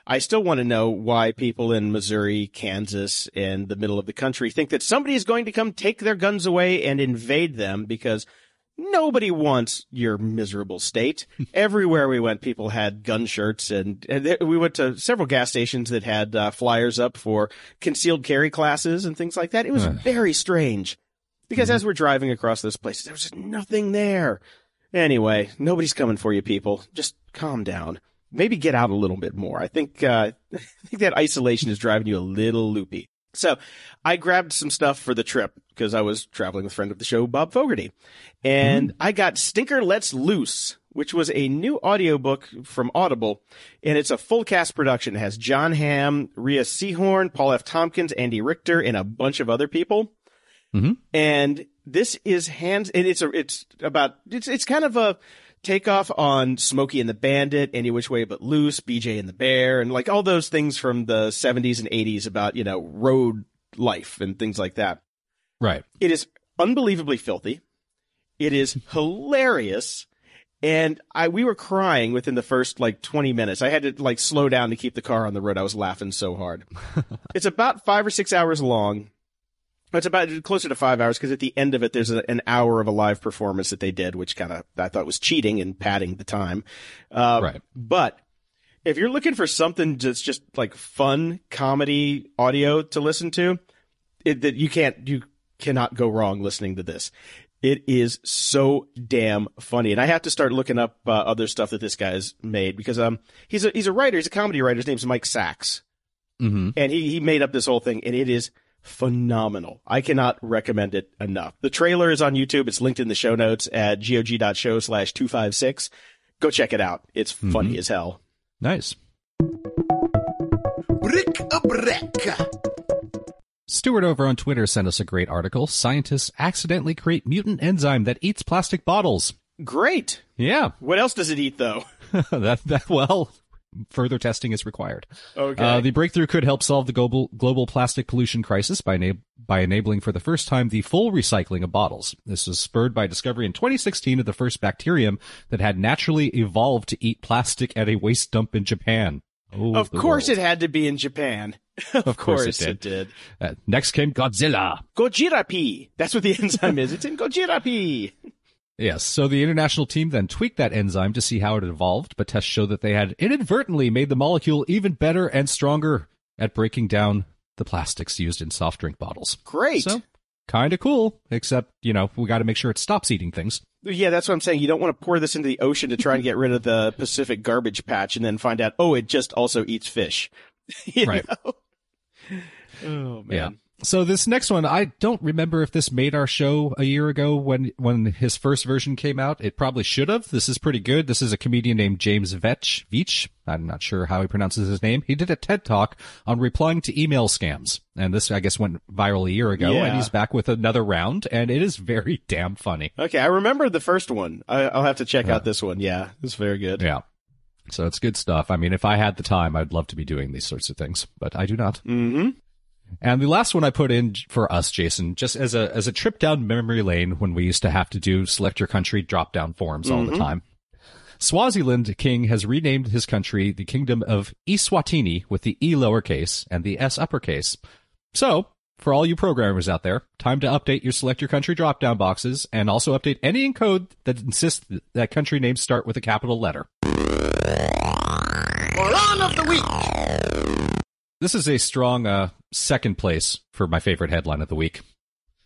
S1: I still want to know why people in Missouri, Kansas, and the middle of the country think that somebody is going to come take their guns away and invade them because nobody wants your miserable state. Everywhere we went, people had gun shirts and, and we went to several gas stations that had uh, flyers up for concealed carry classes and things like that. It was very strange because as we're driving across this place, there was just nothing there. Anyway, nobody's coming for you, people. Just calm down. Maybe get out a little bit more. I think uh, I think that isolation is driving you a little loopy. So, I grabbed some stuff for the trip because I was traveling with friend of the show, Bob Fogarty, and I got Stinker Lets Loose, which was a new audiobook from Audible, and it's a full cast production. It has Jon Hamm, Rhea Seehorn, Paul F. Tompkins, Andy Richter, and a bunch of other people and this is hands and it's a it's about it's it's kind of a takeoff on Smokey and the Bandit, Any Which Way But Loose, BJ and the Bear, and like all those things from the 70s and 80s about you know road life and things like that.
S3: Right.
S1: It is unbelievably filthy. It is hilarious. And I, we were crying within the first like 20 minutes. I had to like slow down to keep the car on the road. I was laughing so hard. it's about five or six hours long. It's about closer to five hours because at the end of it, there's a, an hour of a live performance that they did, which kind of I thought was cheating and padding the time. Uh,
S3: Right.
S1: But if you're looking for something that's just like fun comedy audio to listen to, it, that you can't, you cannot go wrong listening to this. It is so damn funny, and I have to start looking up uh, other stuff that this guy's made because um he's a he's a writer, he's a comedy writer. His name's Mike Sacks,
S3: Mm-hmm.
S1: and he he made up this whole thing, and it is phenomenal. I cannot recommend it enough. The trailer is on YouTube. It's linked in the show notes at gog.show slash two five six. Go check it out. It's mm-hmm. funny as hell.
S3: Nice.
S2: Brick a brick.
S3: Stuart over on Twitter sent us a great article. Scientists accidentally create mutant enzyme that eats plastic bottles.
S1: Great.
S3: Yeah,
S1: What else does it eat though?
S3: that that well, further testing is required.
S1: Okay.
S3: Uh, the breakthrough could help solve the global global plastic pollution crisis by ena- by enabling for the first time the full recycling of bottles. This was spurred by discovery in 2016 of the first bacterium that had naturally evolved to eat plastic at a waste dump in Japan. Oh,
S1: of course
S3: world.
S1: it had to be in Japan. of,
S3: course it
S1: did.
S3: Uh, next came Godzilla.
S1: Gojira-P. That's what the enzyme is. It's in Gojira-P.
S3: Yes, so the international team then tweaked that enzyme to see how it evolved, but tests showed that they had inadvertently made the molecule even better and stronger at breaking down the plastics used in soft drink bottles.
S1: Great.
S3: So, kind of cool, except, you know, we got to make sure it stops eating things.
S1: Yeah, that's what I'm saying. You don't want to pour this into the ocean to try and get rid of the Pacific garbage patch and then find out, oh, it just also eats fish.
S3: Right.
S1: know? Oh, man.
S3: Yeah. So this next one, I don't remember if this made our show a year ago when when his first version came out. It probably should have. This is pretty good. This is a comedian named James Vetch. Veach. I'm not sure how he pronounces his name. He did a TED talk on replying to email scams, and this I guess went viral a year ago.
S1: Yeah.
S3: And he's back with another round, and it is very damn funny.
S1: Okay, I remember the first one. I, I'll have to check out this one. Yeah, it's very good.
S3: Yeah. So it's good stuff. I mean, if I had the time, I'd love to be doing these sorts of things, but I do not.
S1: Mm-hmm.
S3: And the last one I put in for us, Jason, just as a as a trip down memory lane when we used to have to do select your country drop down forms all the mm-hmm. time. Swaziland king has renamed his country the Kingdom of Eswatini with the E lowercase and the S uppercase. So, for all you programmers out there, time to update your select your country drop down boxes and also update any encode that insists that country names start with a capital letter.
S2: Moron of the week.
S3: This is a strong uh, second place for my favorite headline of the week.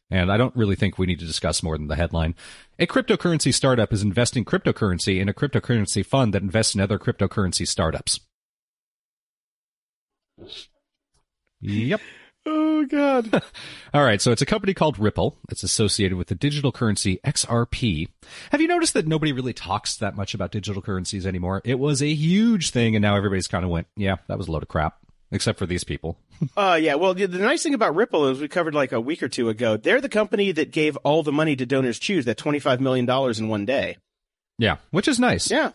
S3: And I don't really think we need to discuss more than the headline. A cryptocurrency startup is investing cryptocurrency in a cryptocurrency fund that invests in other cryptocurrency startups. Yep.
S1: Oh God.
S3: All right, so it's a company called Ripple. It's associated with the digital currency XRP. Have you noticed that nobody really talks that much about digital currencies anymore? It was a huge thing, and now everybody's kind of went, yeah, that was a load of crap, except for these people.
S1: Uh, yeah. Well, the the nice thing about Ripple is we covered like a week or two ago. They're the company that gave all the money to donors choose that twenty five million dollars in one day.
S3: Yeah, which is nice.
S1: Yeah.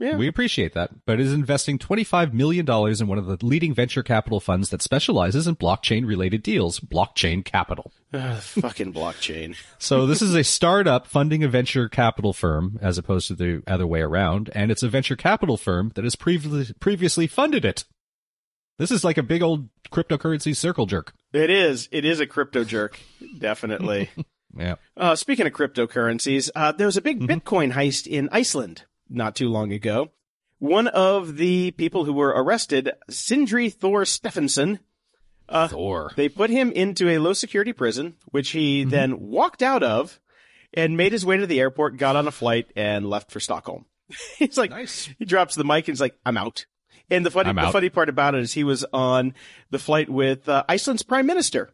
S1: Yeah.
S3: We appreciate that, but is investing $25 million in one of the leading venture capital funds that specializes in blockchain related deals, Blockchain Capital.
S1: Ugh, fucking blockchain.
S3: So this is a startup funding a venture capital firm as opposed to the other way around, and it's a venture capital firm that has previously previously funded it. This is like a big old cryptocurrency circle jerk.
S1: It is. It is a crypto jerk. Definitely.
S3: Yeah.
S1: Uh, speaking of cryptocurrencies, uh, there was a big Bitcoin heist in Iceland not too long ago. One of the people who were arrested, Sindri Thor Stefansson,
S3: Thor.
S1: they put him into a low security prison, which he then walked out of and made his way to the airport, got on a flight and left for Stockholm. he's like,
S3: Nice.
S1: he drops the mic and he's like, I'm out. And the funny, the funny part about it is he was on the flight with uh, Iceland's prime minister.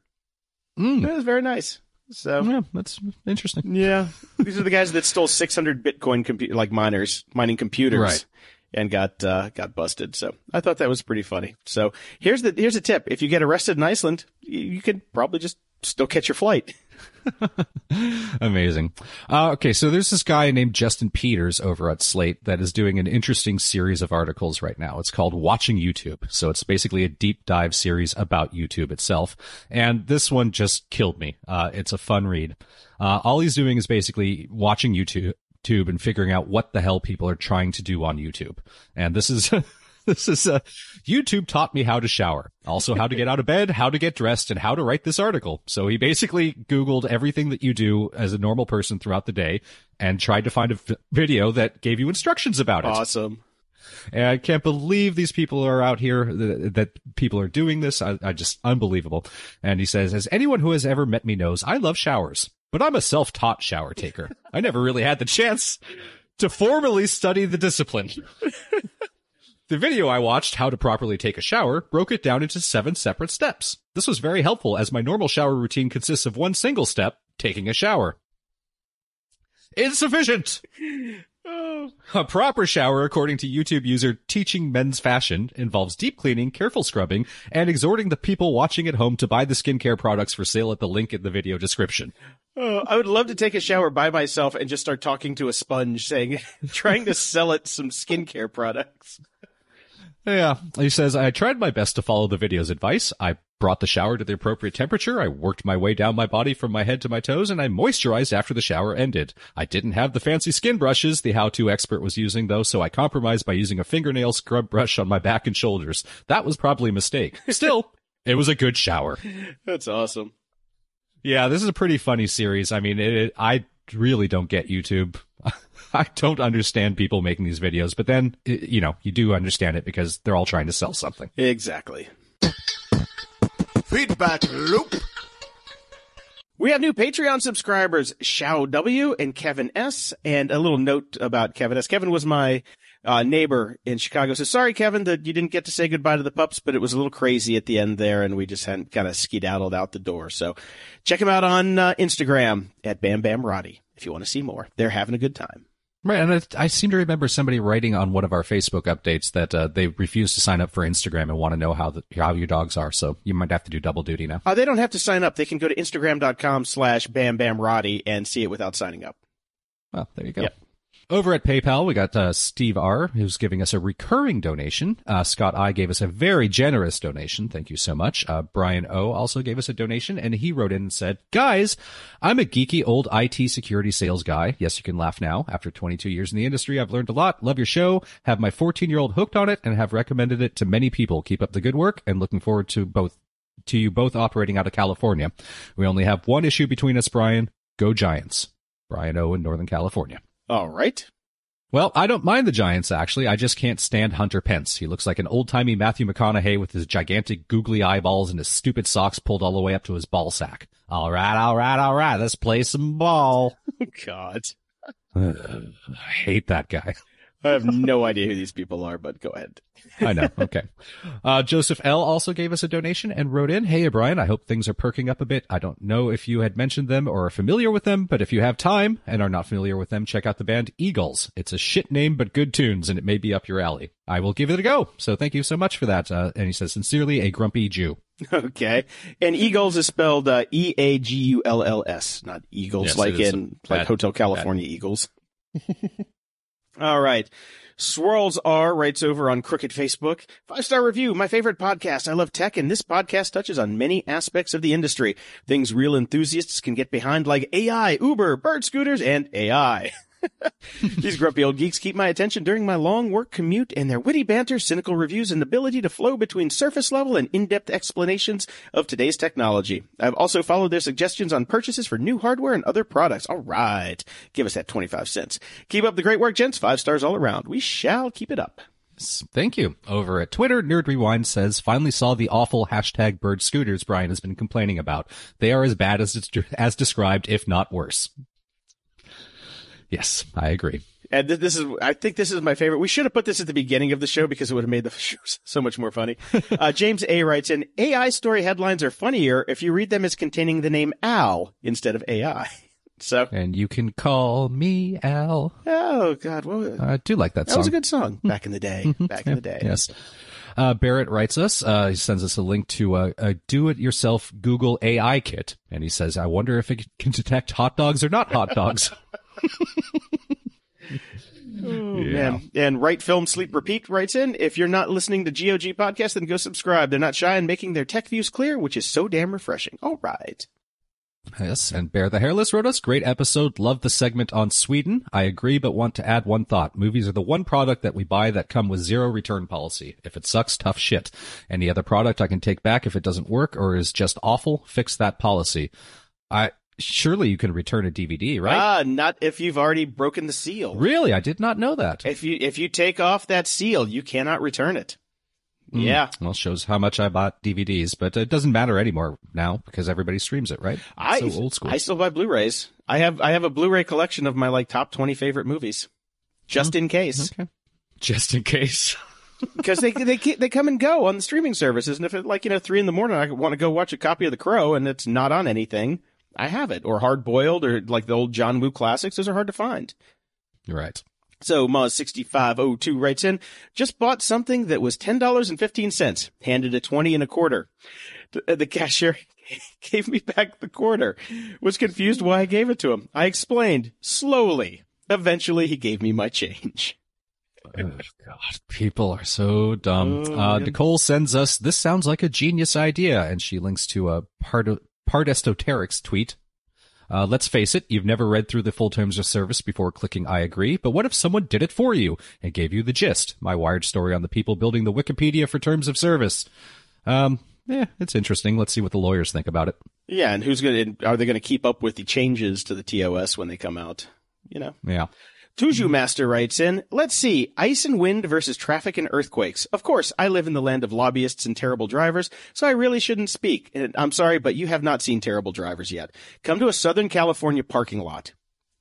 S3: Mm.
S1: It was very nice. So
S3: Yeah, that's interesting.
S1: yeah, these are the guys that stole 600 Bitcoin compu- like miners mining computers,
S3: Right.
S1: And got uh, got busted. So I thought that was pretty funny. So here's the here's a tip: if you get arrested in Iceland, you, you could probably just still catch your flight.
S3: Amazing. Uh, okay, so there's this guy named Justin Peters over at Slate that is doing an interesting series of articles right now. It's called Watching YouTube. So it's basically a deep dive series about YouTube itself. And this one just killed me. Uh, it's a fun read. Uh, all he's doing is basically watching YouTube. YouTube and figuring out what the hell people are trying to do on YouTube. And this is This is uh, YouTube taught me how to shower, also how to get out of bed, how to get dressed, and how to write this article. So he basically Googled everything that you do as a normal person throughout the day and tried to find a v- video that gave you instructions about it.
S1: Awesome.
S3: And I can't believe these people are out here, th- that people are doing this. I, I just, unbelievable. And he says, as anyone who has ever met me knows, I love showers, but I'm a self-taught shower taker. I never really had the chance to formally study the discipline. The video I watched, How to Properly Take a Shower, broke it down into seven separate steps. This was very helpful as my normal shower routine consists of one single step, taking a shower. Insufficient! A proper shower, according to YouTube user Teaching Men's Fashion, involves deep cleaning, careful scrubbing, and exhorting the people watching at home to buy the skincare products for sale at the link in the video description.
S1: Oh, I would love to take a shower by myself and just start talking to a sponge, saying, trying to sell it some skincare products.
S3: Yeah. He says, I tried my best to follow the video's advice. I brought the shower to the appropriate temperature. I worked my way down my body from my head to my toes and I moisturized after the shower ended. I didn't have the fancy skin brushes the how-to expert was using though, so I compromised by using a fingernail scrub brush on my back and shoulders. That was probably a mistake. Still, it was a good shower.
S1: That's awesome.
S3: Yeah, this is a pretty funny series. I mean, it, it, I really don't get YouTube. I don't understand people making these videos, but then, you know, you do understand it because they're all trying to sell something.
S1: Exactly.
S2: Feedback loop.
S1: We have new Patreon subscribers, Shao W and Kevin S. And a little note about Kevin S. Kevin was my uh, neighbor in Chicago. So sorry, Kevin, that you didn't get to say goodbye to the pups, but it was a little crazy at the end there, and we just hadn't kind of skedaddled out the door. So check him out on uh, Instagram at Bam Bam Roddy if you want to see more. They're having a good time.
S3: Right, and I, I, seem to remember somebody writing on one of our Facebook updates that uh, they refuse to sign up for Instagram and want to know how the, how your dogs are. So you might have to do double duty now.
S1: Uh, they don't have to sign up. They can go to Instagram.com slash Bam Bam Roddy and see it without signing up.
S3: Well, there you go. Yep. Over at PayPal, we got uh, Steve R, who's giving us a recurring donation. Uh, Scott I gave us a very generous donation. Thank you so much. Uh, Brian O also gave us a donation, and he wrote in and said, Guys, I'm a geeky old IT security sales guy. Yes, you can laugh now. After 22 years in the industry, I've learned a lot. Love your show. Have my 14 year old hooked on it and have recommended it to many people. Keep up the good work and looking forward to both to you both operating out of California. We only have one issue between us, Brian. Go Giants. Brian O in Northern California.
S1: All right.
S3: Well, I don't mind the Giants, actually. I just can't stand Hunter Pence. He looks like an old-timey Matthew McConaughey with his gigantic googly eyeballs and his stupid socks pulled all the way up to his ball sack. All right, all right, all right. Let's play some ball.
S1: Oh, God.
S3: I hate that guy.
S1: I have no idea who these people are, but go ahead.
S3: I know. Okay. Uh, Joseph L also gave us a donation and wrote in, Hey, Brian, I hope things are perking up a bit. I don't know if you had mentioned them or are familiar with them, but if you have time and are not familiar with them, check out the band Eagulls. It's a shit name, but good tunes, and it may be up your alley. I will give it a go. So thank you so much for that. Uh, and he says, sincerely, a grumpy Jew.
S1: Okay. And Eagulls is spelled uh, E A G U L L S, not Eagles
S3: Yes,
S1: like in like
S3: bad-
S1: Hotel California Eagles. All right. Swirls R writes over on Crooked Facebook. Five star review. My favorite podcast. I love tech and this podcast touches on many aspects of the industry. Things real enthusiasts can get behind like AI, Uber, bird scooters, and AI. These grumpy old geeks keep my attention during my long work commute and their witty banter, cynical reviews, and ability to flow between surface level and in-depth explanations of today's technology. I've also followed their suggestions on purchases for new hardware and other products. All right. Give us that 25 cents. Keep up the great work, gents. Five stars all around. We shall keep it up.
S3: Thank you. Over at Twitter, Nerd Rewind says, finally saw the awful hashtag bird scooters Brian has been complaining about. They are as bad as, as described, if not worse. Yes, I agree.
S1: And th- this is, I think this is my favorite. We should have put this at the beginning of the show because it would have made the show so much more funny. Uh, James A writes in, AI story headlines are funnier if you read them as containing the name Al instead of AI. So,
S3: And you can call me Al.
S1: oh God,
S3: I do like that
S1: that
S3: song.
S1: was a good song back in the day. Back in the day.
S3: Yes. Uh, Barrett writes us, uh, he sends us a link to a, a do-it-yourself Google AI kit. And he says, I wonder if it can detect hot dogs or not hot dogs.
S1: Oh, man. And Right Film Sleep Repeat writes in, if you're not listening to GOG podcast, then go subscribe. They're not shy in making their tech views clear, which is so damn refreshing. All right.
S3: Yes, and Bear the Hairless wrote us, great episode, love the segment on Sweden. I agree, but want to add one thought. Movies are the one product that we buy that come with zero return policy. If it sucks, tough shit. Any other product I can take back if it doesn't work or is just awful, fix that policy. I, surely you can return a DVD, right?
S1: Ah, not if you've already broken the seal.
S3: really? I did not know that.
S1: If you if you take off that seal, you cannot return it. Yeah.
S3: Well, shows how much I bought DVDs, but it doesn't matter anymore now because everybody streams it, right?
S1: I
S3: so old school.
S1: I still buy Blu-rays. I have I have a Blu-ray collection of my like top 20 favorite movies. Just in case.
S3: okay. Just in case.
S1: Because they they they come and go on the streaming services and if it like, you know, 3 in the morning I want to go watch a copy of The Crow and it's not on anything, I have it or Hard Boiled or like the old John Woo classics, those are hard to find.
S3: Right.
S1: So Moz6502 writes in, just bought something that was $10.15, handed a 20 and a quarter. The, the cashier gave me back the quarter, was confused why I gave it to him. I explained slowly. Eventually he gave me my change.
S3: Oh, God, people are so dumb.
S1: Oh,
S3: uh. Nicole sends us, this sounds like a genius idea, and she links to a part, part esoterics tweet. Uh, let's face it, you've never read through the full terms of service before clicking I agree, but what if someone did it for you and gave you the gist? My wired story on the people building the Wikipedia for terms of service. Um, yeah, it's interesting. Let's see what the lawyers think about it.
S1: Yeah, and who's going to, are they going to keep up with the changes to the TOS when they come out? You know?
S3: Yeah.
S1: Tuju Master writes in, let's see, ice and wind versus traffic and earthquakes. Of course, I live in the land of lobbyists and terrible drivers, so I really shouldn't speak. And I'm sorry, but you have not seen terrible drivers yet. Come to a Southern California parking lot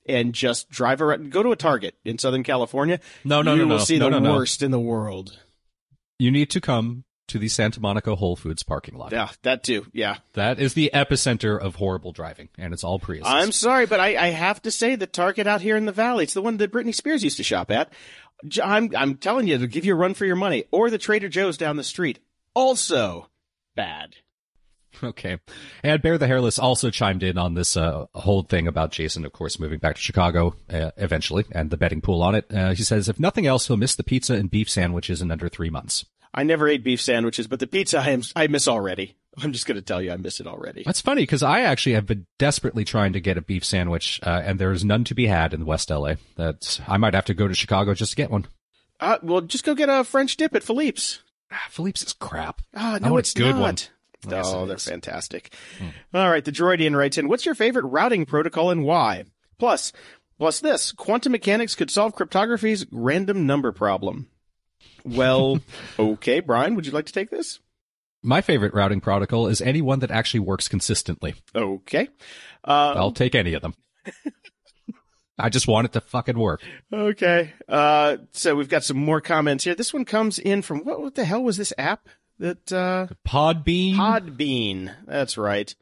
S1: and just drive around, go to a Target in Southern California.
S3: No, no,
S1: you
S3: no,
S1: will
S3: no.
S1: see
S3: No,
S1: the
S3: no, no.
S1: worst in the world.
S3: You need to come to the Santa Monica Whole Foods parking lot.
S1: Yeah, that too. Yeah.
S3: That is the epicenter of horrible driving, and it's all Prius.
S1: I'm sorry, but I, I have to say the Target out here in the valley, it's the one that Britney Spears used to shop at. I'm, I'm telling you, to give you a run for your money. Or the Trader Joe's down the street. Also bad.
S3: Okay. And Bear the Hairless also chimed in on this uh, whole thing about Jason, of course, moving back to Chicago uh, eventually and the betting pool on it. Uh, he says, if nothing else, he'll miss the pizza and beef sandwiches in under three months.
S1: I never ate beef sandwiches, but the pizza I am, I miss already. I'm just going to tell you, I miss it already.
S3: That's funny because I actually have been desperately trying to get a beef sandwich, uh, and there's none to be had in West LA. That I might have to go to Chicago just to get one.
S1: Uh, well, just go get a French dip at Philippe's.
S3: Ah, Philippe's is crap.
S1: Ah, no,
S3: a
S1: it's
S3: good
S1: not.
S3: one. Yes,
S1: oh, they're
S3: is.
S1: Fantastic. All right, the Droidian writes in, what's your favorite routing protocol and why? Plus, plus this, quantum mechanics could solve cryptography's random number problem. Well, okay, Brian, would you like to take this?
S3: My favorite routing protocol is any one that actually works consistently.
S1: Okay. Uh,
S3: I'll take any of them. I just want it to fucking work.
S1: okay. Uh, so we've got some more comments here. This one comes in from, what, what the hell was this app that, uh,
S3: Podbean.
S1: Podbean. That's right.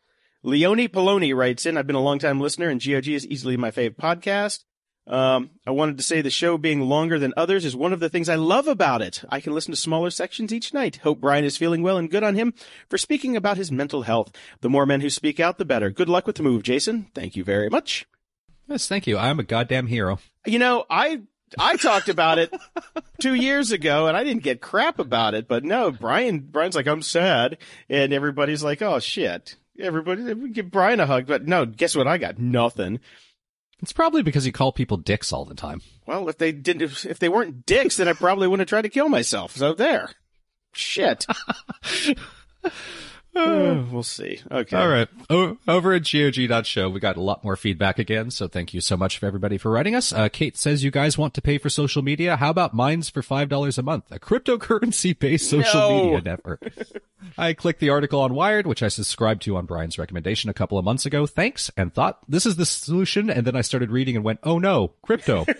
S1: Leone Poloni writes in, I've been a long time listener and GOG is easily my favorite podcast. Um, I wanted to say the show being longer than others is one of the things I love about it. I can listen to smaller sections each night. Hope Brian is feeling well and good on him for speaking about his mental health. The more men who speak out, the better. Good luck with the move, Jason. Thank you very much.
S3: Yes, thank you. I'm a goddamn hero.
S1: You know, I I talked about it two years ago, and I didn't get crap about it. But no, Brian Brian's like, I'm sad, and everybody's like, oh shit. Everybody give Brian a hug, but no, guess what? I got nothing.
S3: It's probably because you call people dicks all the time.
S1: Well, if they didn't, if, if they weren't dicks, then I probably wouldn't have tried to kill myself. So there, shit. Uh, we'll see. Okay.
S3: All right. O- over at GOG.show, we got a lot more feedback again, so thank you so much for everybody for writing us. Uh, Kate says you guys want to pay for social media. How about Minds for $5 a month? A cryptocurrency-based social
S1: No.
S3: media network. I clicked the article on Wired, which I subscribed to on Brian's recommendation a couple of months ago. Thanks. And thought, this is the solution. And then I started reading and went, oh no, crypto.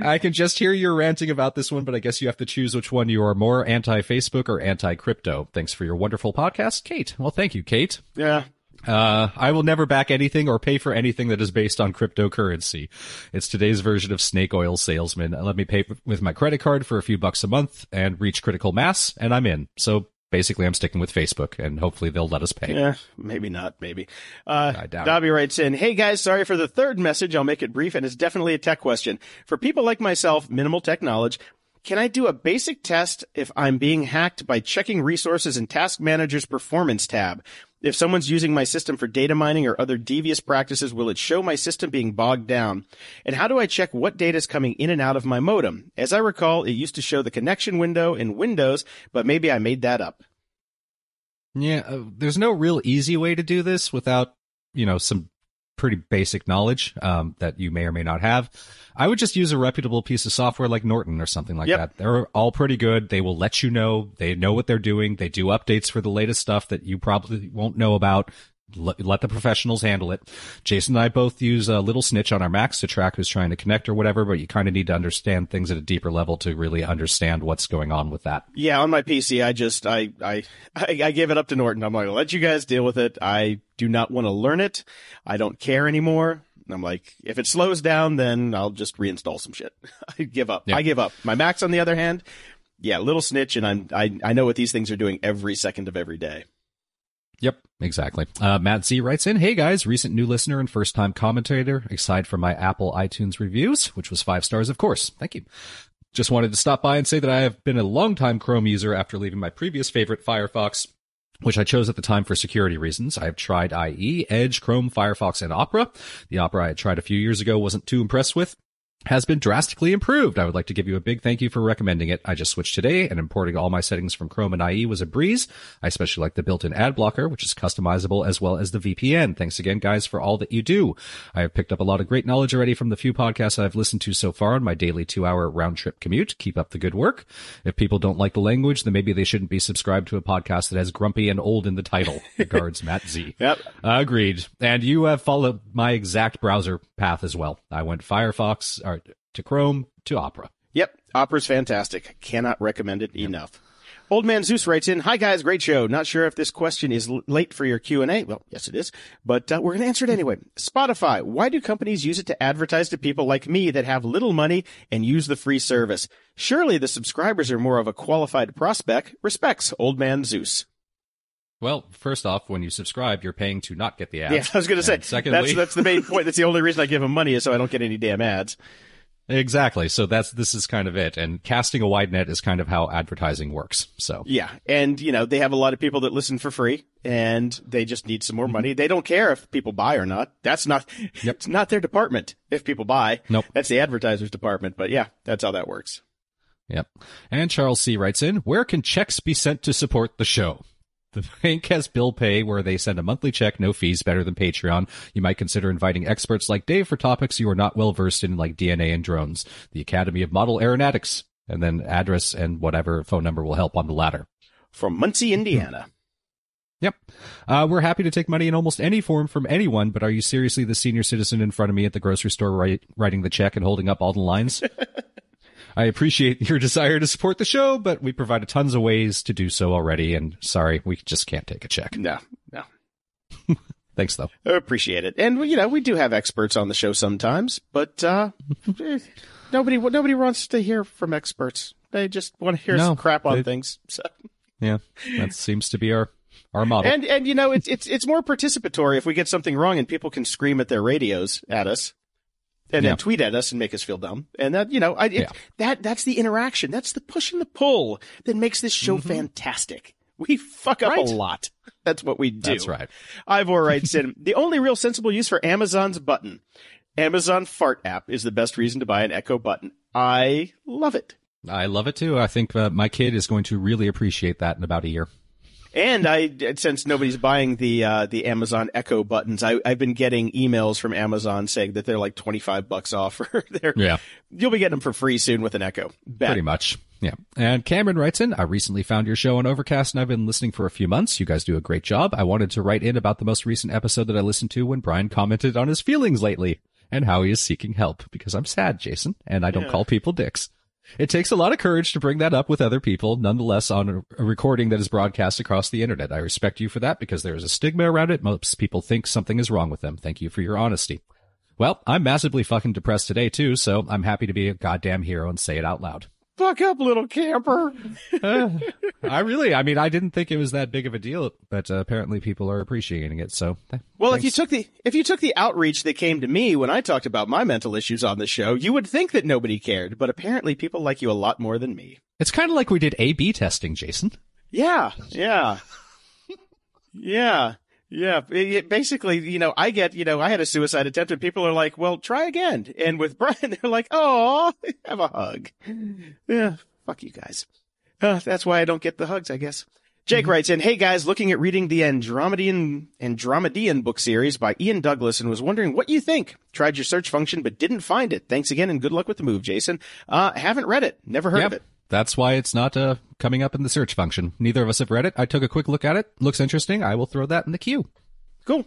S3: I can just hear you ranting about this one, but I guess you have to choose which one you are more anti-Facebook or anti-crypto. Thanks for your wonderful podcast, Kate. Well, thank you, Kate.
S1: Yeah.
S3: Uh, I will never back anything or pay for anything that is based on cryptocurrency. It's today's version of snake oil salesman. Let me pay with my credit card for a few bucks a month and reach critical mass, and I'm in. So basically, I'm sticking with Facebook, and hopefully they'll let us pay.
S1: Yeah, maybe not, maybe. Uh,
S3: I doubt
S1: Dobby writes in, Hey guys, sorry for the third message. I'll make it brief and it's definitely a tech question. For people like myself, minimal tech knowledge, can I do a basic test if I'm being hacked by checking resources in Task Manager's Performance tab? If someone's using my system for data mining or other devious practices, will it show my system being bogged down? And how do I check what data is coming in and out of my modem? As I recall, it used to show the connection window in Windows, but maybe I made that up.
S3: Yeah, uh, there's no real easy way to do this without, you know, some pretty basic knowledge um, that you may or may not have. I would just use a reputable piece of software like Norton or something like
S1: Yep.
S3: that. They're all pretty good. They will let you know. They know what they're doing. They do updates for the latest stuff that you probably won't know about. Let, let the professionals handle it. Jason and I both use a Little Snitch on our Macs to track who's trying to connect or whatever, but you kind of need to understand things at a deeper level to really understand what's going on with that.
S1: Yeah, on my PC, I just I I I, I give it up to Norton. I'm like, let you guys deal with it. I do not want to learn it. I don't care anymore. I'm like, if it slows down, then I'll just reinstall some shit. I give up.
S3: Yeah.
S1: I give up. My Macs, on the other hand, yeah, Little Snitch, and I'm I I know what these things are doing every second of every day.
S3: Yep, exactly. Uh, Matt Z writes in, Hey guys, recent new listener and first time commentator, aside from my Apple iTunes reviews, which was five stars, of course. Thank you. Just wanted to stop by and say that I have been a longtime Chrome user after leaving my previous favorite Firefox which I chose at the time for security reasons. I have tried IE, Edge, Chrome, Firefox, and Opera. The Opera I tried a few years ago wasn't too impressed with has been drastically improved. I would like to give you a big thank you for recommending it. I just switched today and importing all my settings from Chrome and IE was a breeze. I especially like the built-in ad blocker, which is customizable as well as the VPN. Thanks again, guys, for all that you do. I have picked up a lot of great knowledge already from the few podcasts I've listened to so far on my daily two hour round trip commute. Keep up the good work. If people don't like the language, then maybe they shouldn't be subscribed to a podcast that has grumpy and old in the title. Regards, Matt Z.
S1: Yep.
S3: Agreed. And you have followed my exact browser path as well. I went Firefox, or to Chrome to Opera.
S1: Yep, Opera's fantastic. Cannot recommend it enough. Old Man Zeus writes in, "Hi guys, great show. Not sure if this question is l- late for your Q and A. Well, yes, it is, but uh, we're going to answer it anyway. Spotify. Why do companies use it to advertise to people like me that have little money and use the free service? Surely the subscribers are more of a qualified prospect. Respects, Old Man Zeus.
S3: Well, first off, when you subscribe, you're paying to not get the ads.
S1: Yeah, I was going to say.
S3: Secondly,
S1: that's that's the main point. That's the only reason I give them money is so I don't get any damn ads.
S3: Exactly. So that's this is kind of it. And casting a wide net is kind of how advertising works. So
S1: Yeah, and you know they have a lot of people that listen for free, and they just need some more mm-hmm. money. They don't care if people buy or not. That's not.
S3: Yep.
S1: It's not their department. If people buy,
S3: Nope.
S1: that's the advertiser's department. But yeah, that's how that works.
S3: Yep. And Charles C writes in, where can checks be sent to support the show? The bank has bill pay where they send a monthly check, no fees, better than Patreon. You might consider inviting experts like Dave for topics you are not well versed in, like DNA and drones. The Academy of Model Aeronautics, and then address and whatever phone number will help on the latter.
S1: From Muncie, Indiana.
S3: Yep. Uh, we're happy to take money in almost any form from anyone, but are you seriously the senior citizen in front of me at the grocery store write, writing the check and holding up all the lines? I appreciate your desire to support the show, but we provided tons of ways to do so already, and sorry, we just can't take a check.
S1: No, no,
S3: Thanks, though.
S1: I appreciate it. And you know we do have experts on the show sometimes, but uh, eh, nobody nobody wants to hear from experts. They just want to hear
S3: No,
S1: some crap on
S3: they-
S1: things. So.
S3: Yeah, that seems to be our our model.
S1: And and you know it's it's it's more participatory if we get something wrong and people can scream at their radios at us, and
S3: Yeah.
S1: then tweet at us and make us feel dumb. And that you know I it,
S3: Yeah.
S1: that that's the interaction. That's the push and the pull that makes this show fantastic. We fuck up
S3: Mm-hmm. Right.
S1: a lot. That's what we do.
S3: That's right.
S1: Ivor writes in the only real sensible use for Amazon's button. Amazon Fart app is the best reason to buy an Echo button. I love it.
S3: I love it too. I think uh, my kid is going to really appreciate that in about a year.
S1: And I, since nobody's buying the uh, the Amazon Echo buttons, I, I've been getting emails from Amazon saying that they're like twenty five bucks off. Or they're,
S3: Yeah.
S1: you'll be getting them for free soon with an Echo. Bet.
S3: Pretty much. Yeah. And Cameron writes in, I recently found your show on Overcast and I've been listening for a few months. You guys do a great job. I wanted to write in about the most recent episode that I listened to when Brian commented on his feelings lately and how he is seeking help because I'm sad, Jason, and I don't call people dicks. It takes a lot of courage to bring that up with other people, nonetheless on a, recording that is broadcast across the internet. I respect you for that because there is a stigma around it. Most people think something is wrong with them. Thank you for your honesty. Well, I'm massively fucking depressed today too, so I'm happy to be a goddamn hero and say it out loud.
S1: Fuck up, little camper.
S3: I really, I mean, I didn't think it was that big of a deal, but uh, apparently people are appreciating it. So, th-
S1: Well, if you took the if you took the outreach that came to me when I talked about my mental issues on the show, you would think that nobody cared. But apparently, people like you a lot more than me.
S3: it's kind of like we did A/B testing, Jason.
S1: Yeah, yeah, yeah, yeah. It- basically, you know, I get, you know, I had a suicide attempt, and people are like, "Well, try again." And with Brian, they're like, "Oh, have a hug." Yeah, fuck you guys. Uh, that's why I don't get the hugs, I guess. Jake writes in, Hey guys, looking at reading the Andromedan, Andromedan book series by Ian Douglas and was wondering what you think. Tried your search function, but didn't find it. Thanks again and good luck with the move, Jason. Uh, haven't read it. Never heard of it.
S3: That's why it's not uh, coming up in the search function. Neither of us have read it. I took a quick look at it. Looks interesting. I will throw that in the queue.
S1: Cool.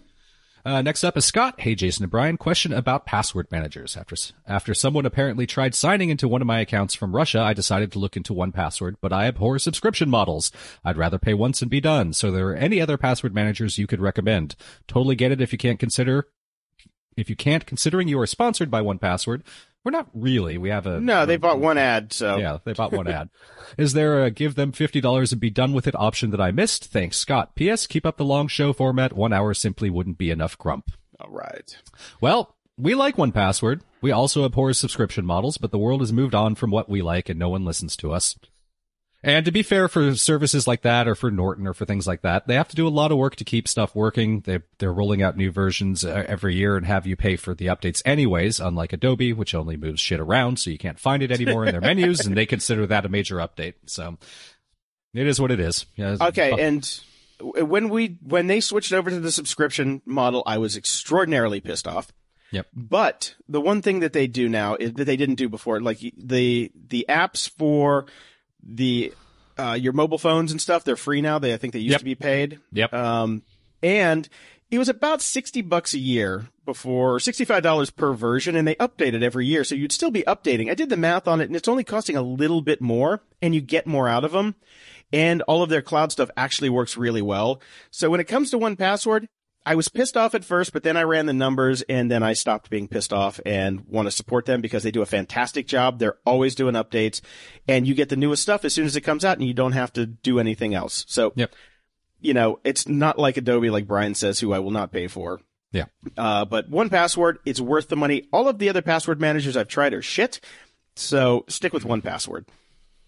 S3: Uh, next up is Scott. Hey, Jason and Brian. Question about password managers. After after someone apparently tried signing into one of my accounts from Russia, I decided to look into 1Password, but I abhor subscription models. I'd rather pay once and be done. So, there are any other password managers you could recommend? Totally get it if you can't consider if you can't, considering you are sponsored by 1Password, We're not really. We have a
S1: No, they bought one ad, so
S3: Yeah, they bought one ad. Is there a give them $50 and be done with it option that I missed? Thanks, Scott. P.S. Keep up the long show format. One hour simply wouldn't be enough grump.
S1: all right.
S3: Well, we like 1Password. We also abhor subscription models, but the world has moved on from what we like and no one listens to us. And to be fair for services like that or for Norton or for things like that, they have to do a lot of work to keep stuff working. They, they're rolling out new versions uh, every year and have you pay for the updates anyways, unlike Adobe, which only moves shit around so you can't find it anymore in their menus and they consider that a major update. So it is what it is. Yeah,
S1: Okay, and when we when they switched over to the subscription model, I was extraordinarily pissed off.
S3: Yep.
S1: But the one thing that they do now is that they didn't do before, like the the apps for the uh, your mobile phones and stuff, they're free now. They I think they used
S3: Yep.
S1: to be paid.
S3: Yep.
S1: Um, and it was about 60 bucks a year before $65 per version and they update it every year. So you'd still be updating. I did the math on it and it's only costing a little bit more and you get more out of them. And all of their cloud stuff actually works really well. So when it comes to 1Password, I was pissed off at first, but then I ran the numbers and then I stopped being pissed off and want to support them because they do a fantastic job. They're always doing updates and you get the newest stuff as soon as it comes out and you don't have to do anything else. So
S3: Yep.
S1: you know, it's not like Adobe, like Brian says, who I will not pay for.
S3: Yeah.
S1: Uh, but 1Password, it's worth the money. All of the other password managers I've tried are shit. So stick with 1Password.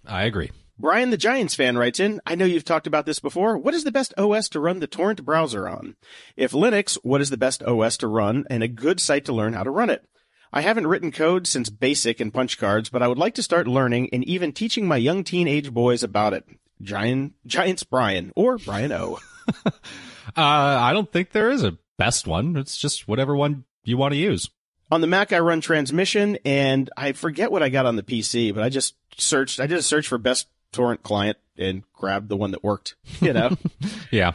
S3: I agree.
S1: Brian the Giants fan writes in, I know you've talked about this before. What is the best OS to run the torrent browser on? If Linux, what is the best OS to run and a good site to learn how to run it? I haven't written code since BASIC and punch cards, but I would like to start learning and even teaching my young teenage boys about it. Giant, Giants Brian or Brian O.
S3: Uh, I don't think there is a best one. It's just whatever one you want to use.
S1: on the Mac, I run transmission and I forget what I got on the PC, but I just searched, I did a search for best torrent client and grabbed the one that worked, you know?
S3: Yeah.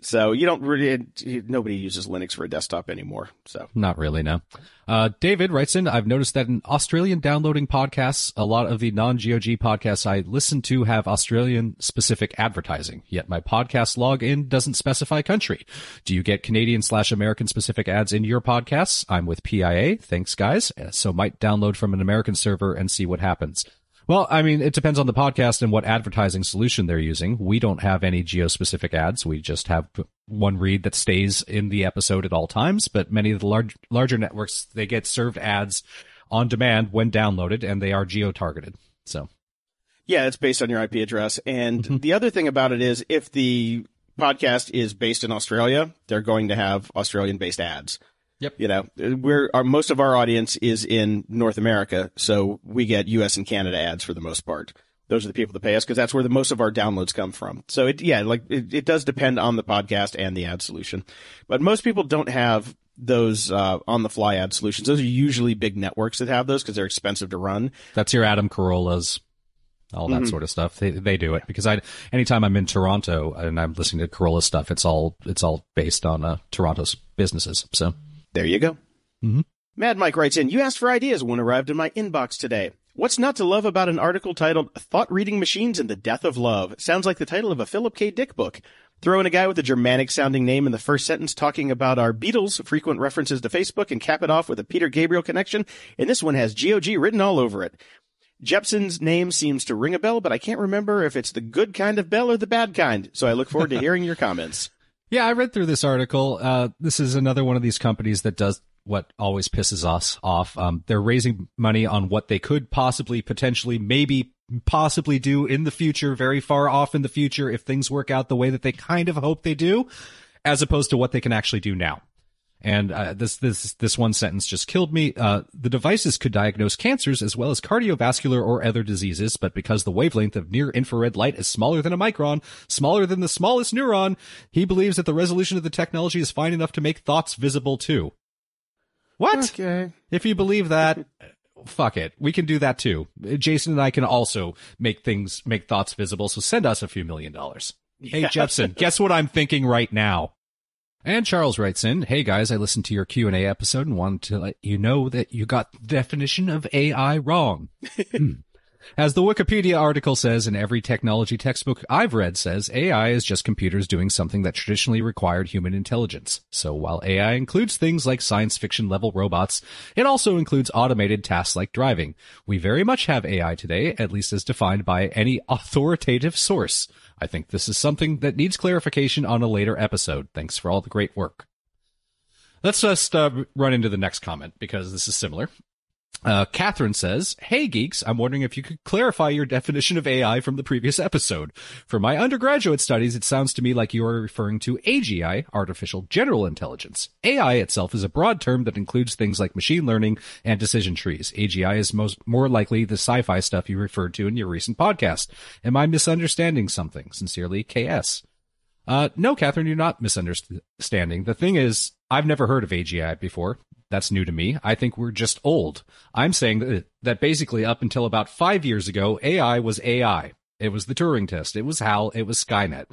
S1: so you don't really, nobody uses Linux for a desktop anymore. So
S3: Not really, no. Uh, David writes in, I've noticed that in Australian downloading podcasts, a lot of the non-GOG podcasts I listen to have Australian specific advertising, yet my podcast login doesn't specify country. Do you get Canadian slash American specific ads in your podcasts? I'm with PIA. Thanks guys. Uh, So might download from an American server and see what happens. Well, I mean, it depends on the podcast and what advertising solution they're using. We don't have any geo-specific ads. We just have one read that stays in the episode at all times, but many of the large, larger networks, they get served ads on demand when downloaded and they are geo-targeted. So,
S1: yeah, it's based on your IP address. And
S3: Mm-hmm.
S1: the other thing about it is if the podcast is based in Australia, they're going to have Australian based ads.
S3: Yep.
S1: You know, we're our, most of our audience is in North America, so we get US and Canada ads for the most part. Those are the people that pay us because that's where the most of our downloads come from. So it, yeah, like it, it does depend on the podcast and the ad solution, but most people don't have those uh, on the fly ad solutions. Those are usually big networks that have those because they're expensive to run.
S3: that's your Adam Carollas, all that sort of stuff. They, they do it because I, anytime I'm in Toronto and I'm listening to Carolla stuff, it's all, it's all based on, uh, Toronto's businesses. So,
S1: There you go.
S3: Mhm.
S1: Mad Mike writes in, you asked for ideas when arrived in my inbox today. What's not to love about an article titled Thought Reading Machines and the Death of Love? Sounds like the title of a Philip K. Dick book. Throw in a guy with a Germanic sounding name in the first sentence talking about our Beatles, frequent references to Facebook, and cap it off with a Peter Gabriel connection, and this one has GOG written all over it. Jepsen's name seems to ring a bell, but I can't remember if it's the good kind of bell or the bad kind, so I look forward to hearing your comments.
S3: Yeah, I read through this article. Uh, this is another one of these companies that does what always pisses us off. Um, they're raising money on what they could possibly, potentially, maybe, possibly do in the future, very far off in the future, if things work out the way that they kind of hope they do, as opposed to what they can actually do now. And uh, this this this one sentence just killed me. Uh, the devices could diagnose cancers as well as cardiovascular or other diseases, but because the wavelength of near infrared light is smaller than a micron, smaller than the smallest neuron, he believes that the resolution of the technology is fine enough to make thoughts visible too. What?
S1: Okay.
S3: If you believe that, fuck it. We can do that too. Jason and I can also make things, make thoughts visible. So send us a few million dollars. Hey, Jepsen, guess what I'm thinking right now? And Charles writes in, Hey guys, I listened to your Q&A episode and wanted to let you know that you got the definition of AI wrong. Hmm. As the Wikipedia article says, and every technology textbook I've read says, AI is just computers doing something that traditionally required human intelligence. So while AI includes things like science fiction level robots, it also includes automated tasks like driving. We very much have AI today, at least as defined by any authoritative source. I think this is something that needs clarification on a later episode. Thanks for all the great work. Let's just uh, run into the next comment because this is similar. Uh, Catherine says, Hey geeks, I'm wondering if you could clarify your definition of AI from the previous episode. For my undergraduate studies, it sounds to me like you are referring to AGI, artificial general intelligence. AI itself is a broad term that includes things like machine learning and decision trees. AGI is most, more likely the sci-fi stuff you referred to in your recent podcast. Am I misunderstanding something? Sincerely, KS. Uh, no, Catherine, you're not misunderstanding. The thing is, I've never heard of AGI before. That's new to me. I think we're just old. I'm saying that, that basically up until about five years ago, AI was AI. It was the Turing test. It was HAL. It was Skynet.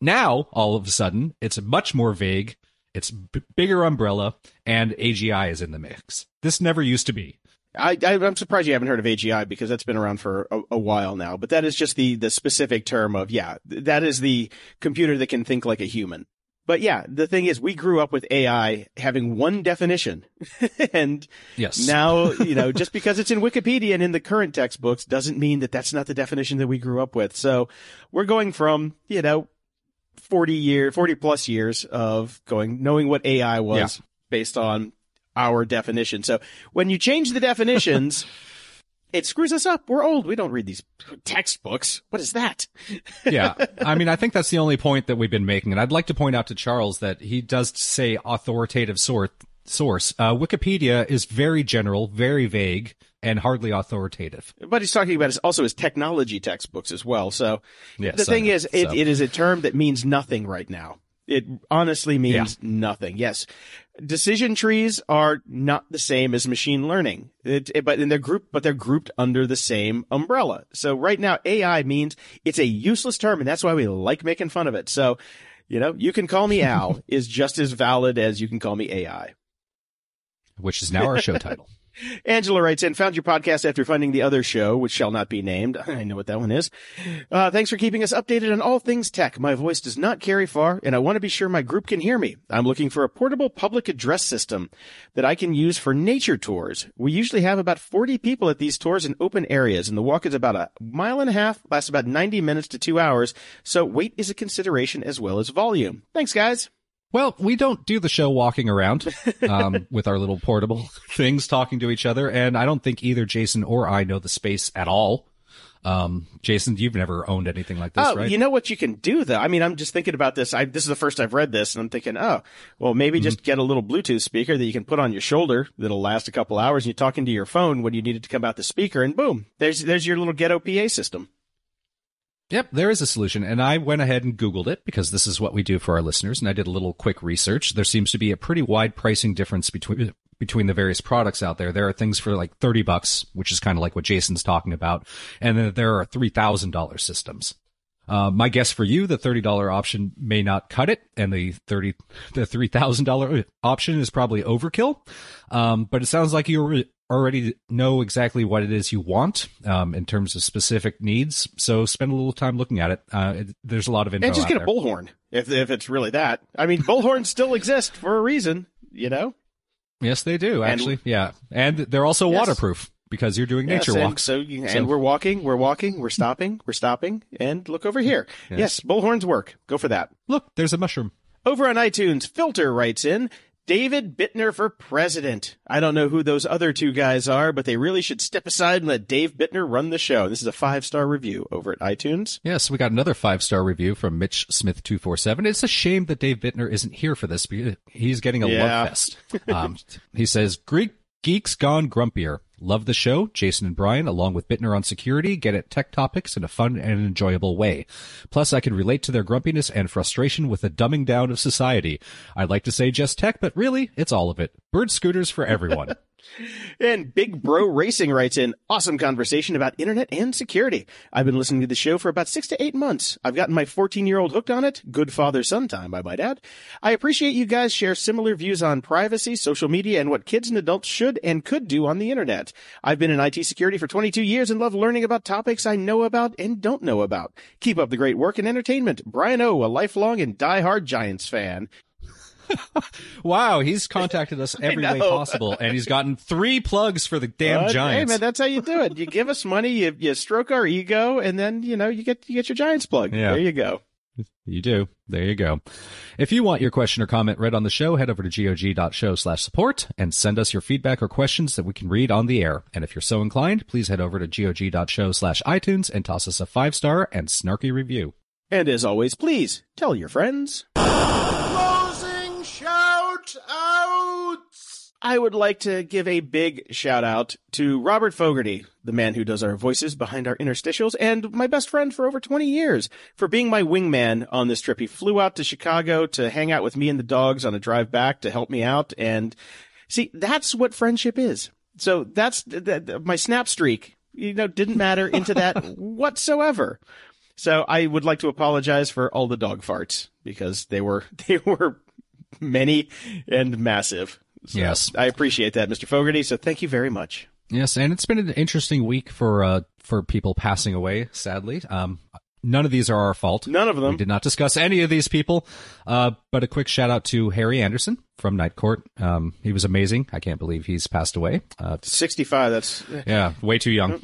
S3: Now, all of a sudden, it's much more vague. It's b- bigger umbrella and AGI is in the mix. This never used to be.
S1: I, am surprised you haven't heard of AGI because that's been around for a, a, while now. But that is just the the specific term of yeah, that is the computer that can think like a human. But yeah, the thing is, we grew up with AI having one definition, and
S3: yes.
S1: now you know just because it's in Wikipedia and in the current textbooks doesn't mean that that's not the definition that we grew up with. So we're going from you know forty year, forty plus years of going knowing what AI was yeah. based on our definition. So when you change the definitions. it screws us up. We're old. We don't read these textbooks. What is that?
S3: yeah. I mean, I think that's the only point that we've been making. And I'd like to point out to Charles that he does say authoritative sort, source. Uh, Wikipedia is very general, very vague, and hardly authoritative.
S1: But he's talking about his, also his technology textbooks as well. So
S3: yes,
S1: the thing is, it, so. it is a term that means nothing right now. It honestly means yeah. nothing. Yes. Decision trees are not the same as machine learning, it, it, but they're grouped, but they're grouped under the same umbrella. So right now, AI means it's a useless term, and that's why we like making fun of it. So, you know, you can call me Al is just as valid as you can call me AI.
S3: Which is now our show title.
S1: Angela writes in, found your podcast after finding the other show, which shall not be named. I know what that one is. Uh, thanks for keeping us updated on all things tech. My voice does not carry far, and I want to be sure my group can hear me. I'm looking for a portable public address system that I can use for nature tours. We usually have about 40 people at these tours in open areas, and the walk is about a mile and a half, lasts about 90 minutes to two hours, so weight is a consideration as well as volume. Thanks, guys.
S3: Well, we don't do the show walking around um, with our little portable things talking to each other, and I don't think either Jason or I know the space at all. Um, Jason, you've never owned anything like this,
S1: oh,
S3: right?
S1: You know what you can do though? I mean, I'm just thinking about this. I, this is the first I've read this and I'm thinking, oh, well, maybe mm-hmm. just get a little Bluetooth speaker that you can put on your shoulder that'll last a couple hours and you talk into your phone when you need it to come out the speaker and boom, there's, there's your little ghetto PA system.
S3: Yep, there is a solution. And I went ahead and Googled it because this is what we do for our listeners. And I did a little quick research. There seems to be a pretty wide pricing difference between between the various products out there. There are things for like 30 bucks, which is kind of like what Jason's talking about. And then there are $3,000 systems. Uh, my guess for you, the $30 option may not cut it and the 30, the $3,000 option is probably overkill. Um, but it sounds like you're already know exactly what it is you want um, in terms of specific needs. So spend a little time looking at it. Uh, it there's a lot of info.
S1: And just get a bullhorn if if it's really that. I mean, bullhorns still exist for a reason, you know.
S3: Yes, they do actually. And, yeah, and they're also yes. waterproof because you're doing nature
S1: yes,
S3: walks.
S1: So, and so. we're walking, we're walking, we're stopping, we're stopping, and look over here. Yes. yes, bullhorns work. Go for that.
S3: Look, there's a mushroom.
S1: Over on iTunes, Filter writes in, David Bittner for president. I don't know who those other two guys are, but they really should step aside and let Dave Bittner run the show. This is a five star review over at iTunes.
S3: Yes, we got another five star review from Mitch Smith two four seven. It's a shame that Dave Bittner isn't here for this. He's getting a yeah. love fest. Um, he says, "Greek geeks gone grumpier." Love the show, Jason and Brian, along with Bittner on security, get at tech topics in a fun and enjoyable way. Plus, I can relate to their grumpiness and frustration with the dumbing down of society. I'd like to say just tech, but really, it's all of it. Bird scooters for everyone.
S1: And Big Bro Racing writes in, awesome conversation about internet and security. I've been listening to the show for about six to eight months. I've gotten my 14 year old hooked on it. Good father son time, I might add. I appreciate you guys share similar views on privacy, social media, and what kids and adults should and could do on the internet. I've been in IT security for 22 years and love learning about topics I know about and don't know about. Keep up the great work and entertainment. Brian O, a lifelong and die-hard Giants fan.
S3: Wow, he's contacted us every way possible, and he's gotten three plugs for the damn
S1: Hey
S3: Giants.
S1: man, that's how you do it. You give us money, you, you stroke our ego, and then, you know, you get, you get your Giants plug.
S3: Yeah.
S1: There you go.
S3: You do. There you go. If you want your question or comment read on the show, head over to gog.show slash support and send us your feedback or questions that we can read on the air. And if you're so inclined, please head over to gog.show slash iTunes and toss us a five star and snarky review.
S1: And as always, please tell your friends.
S2: Closing shout outs!
S1: I would like to give a big shout out to Robert Fogarty, the man who does our voices behind our interstitials, and my best friend for over 20 years, for being my wingman on this trip. He flew out to Chicago to hang out with me and the dogs on a drive back to help me out. And see, that's what friendship is. So that's that, that- my snap streak, you know, didn't matter into that whatsoever. So I would like to apologize for all the dog farts because they were, they were many and massive. So
S3: Yes.
S1: I appreciate that, Mr. Fogarty. So thank you very much.
S3: Yes, and it's been an interesting week for uh, for people passing away. Sadly, um, none of these are our fault.
S1: None of them.
S3: We did not discuss any of these people. Uh, but a quick shout out to Harry Anderson from Night Court. Um, he was amazing. I can't believe he's passed away. Uh,
S1: 65. That's,
S3: yeah, way too young.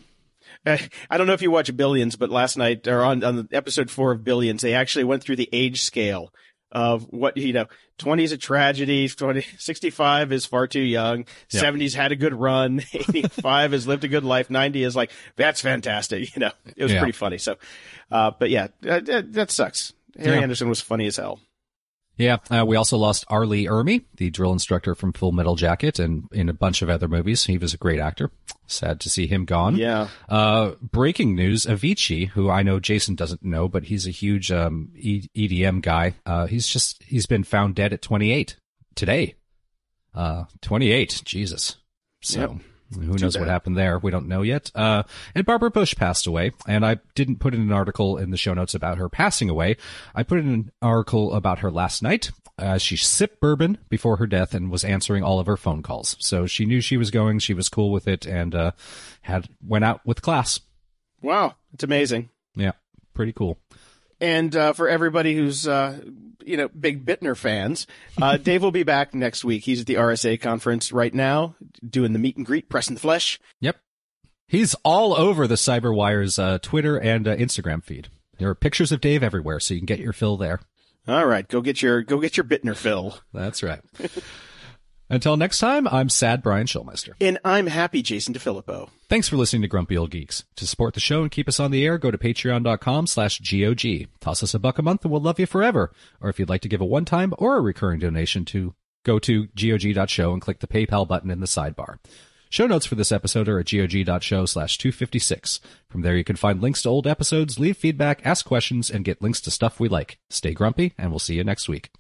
S1: Uh, I don't know if you watch Billions, but last night or on, on the episode four of Billions, they actually went through the age scale of what, you know, 20 is a tragedy, 20, 65 is far too young,
S3: Yeah.
S1: 70s had a good run, 85 has lived a good life, 90 is like, that's fantastic. You know, it was
S3: Yeah.
S1: pretty funny. So, uh, but yeah, that, that, that sucks. Harry
S3: Yeah.
S1: Anderson was funny as hell.
S3: Yeah, uh, we also lost R. Lee Ermey, the drill instructor from Full Metal Jacket, and in a bunch of other movies. He was a great actor. Sad to see him gone.
S1: Yeah.
S3: Uh, breaking news: Avicii, who I know Jason doesn't know, but he's a huge um, e- EDM guy. Uh, he's just he's been found dead at 28 today. Uh, 28, Jesus. So.
S1: Yep.
S3: Who knows what happened there? We don't know yet. Uh, and Barbara Bush passed away, and I didn't put in an article in the show notes about her passing away. I put in an article about her last night. Uh, she sipped bourbon before her death and was answering all of her phone calls. So she knew she was going. She was cool with it, and uh, had went out with class.
S1: Wow. It's amazing.
S3: Yeah, pretty cool.
S1: And uh, for everybody who's uh, you know big Bittner fans, uh, Dave will be back next week. He's at the RSA conference right now, doing the meet and greet, pressing the flesh.
S3: Yep, he's all over the CyberWire's uh, Twitter and uh, Instagram feed. There are pictures of Dave everywhere, so you can get your fill there.
S1: All right, go get your go get your Bittner fill.
S3: That's right. Until next time, I'm sad Brian Schulmeister.
S1: And I'm happy, Jason DeFillippo.
S3: Thanks for listening to Grumpy Old Geeks. To support the show and keep us on the air, go to patreon.com slash GOG. Toss us a buck a month and we'll love you forever. Or if you'd like to give a one-time or a recurring donation to go to GOG.show and click the PayPal button in the sidebar. Show notes for this episode are at GOG.show slash 256. From there you can find links to old episodes, leave feedback, ask questions, and get links to stuff we like. Stay grumpy, and we'll see you next week.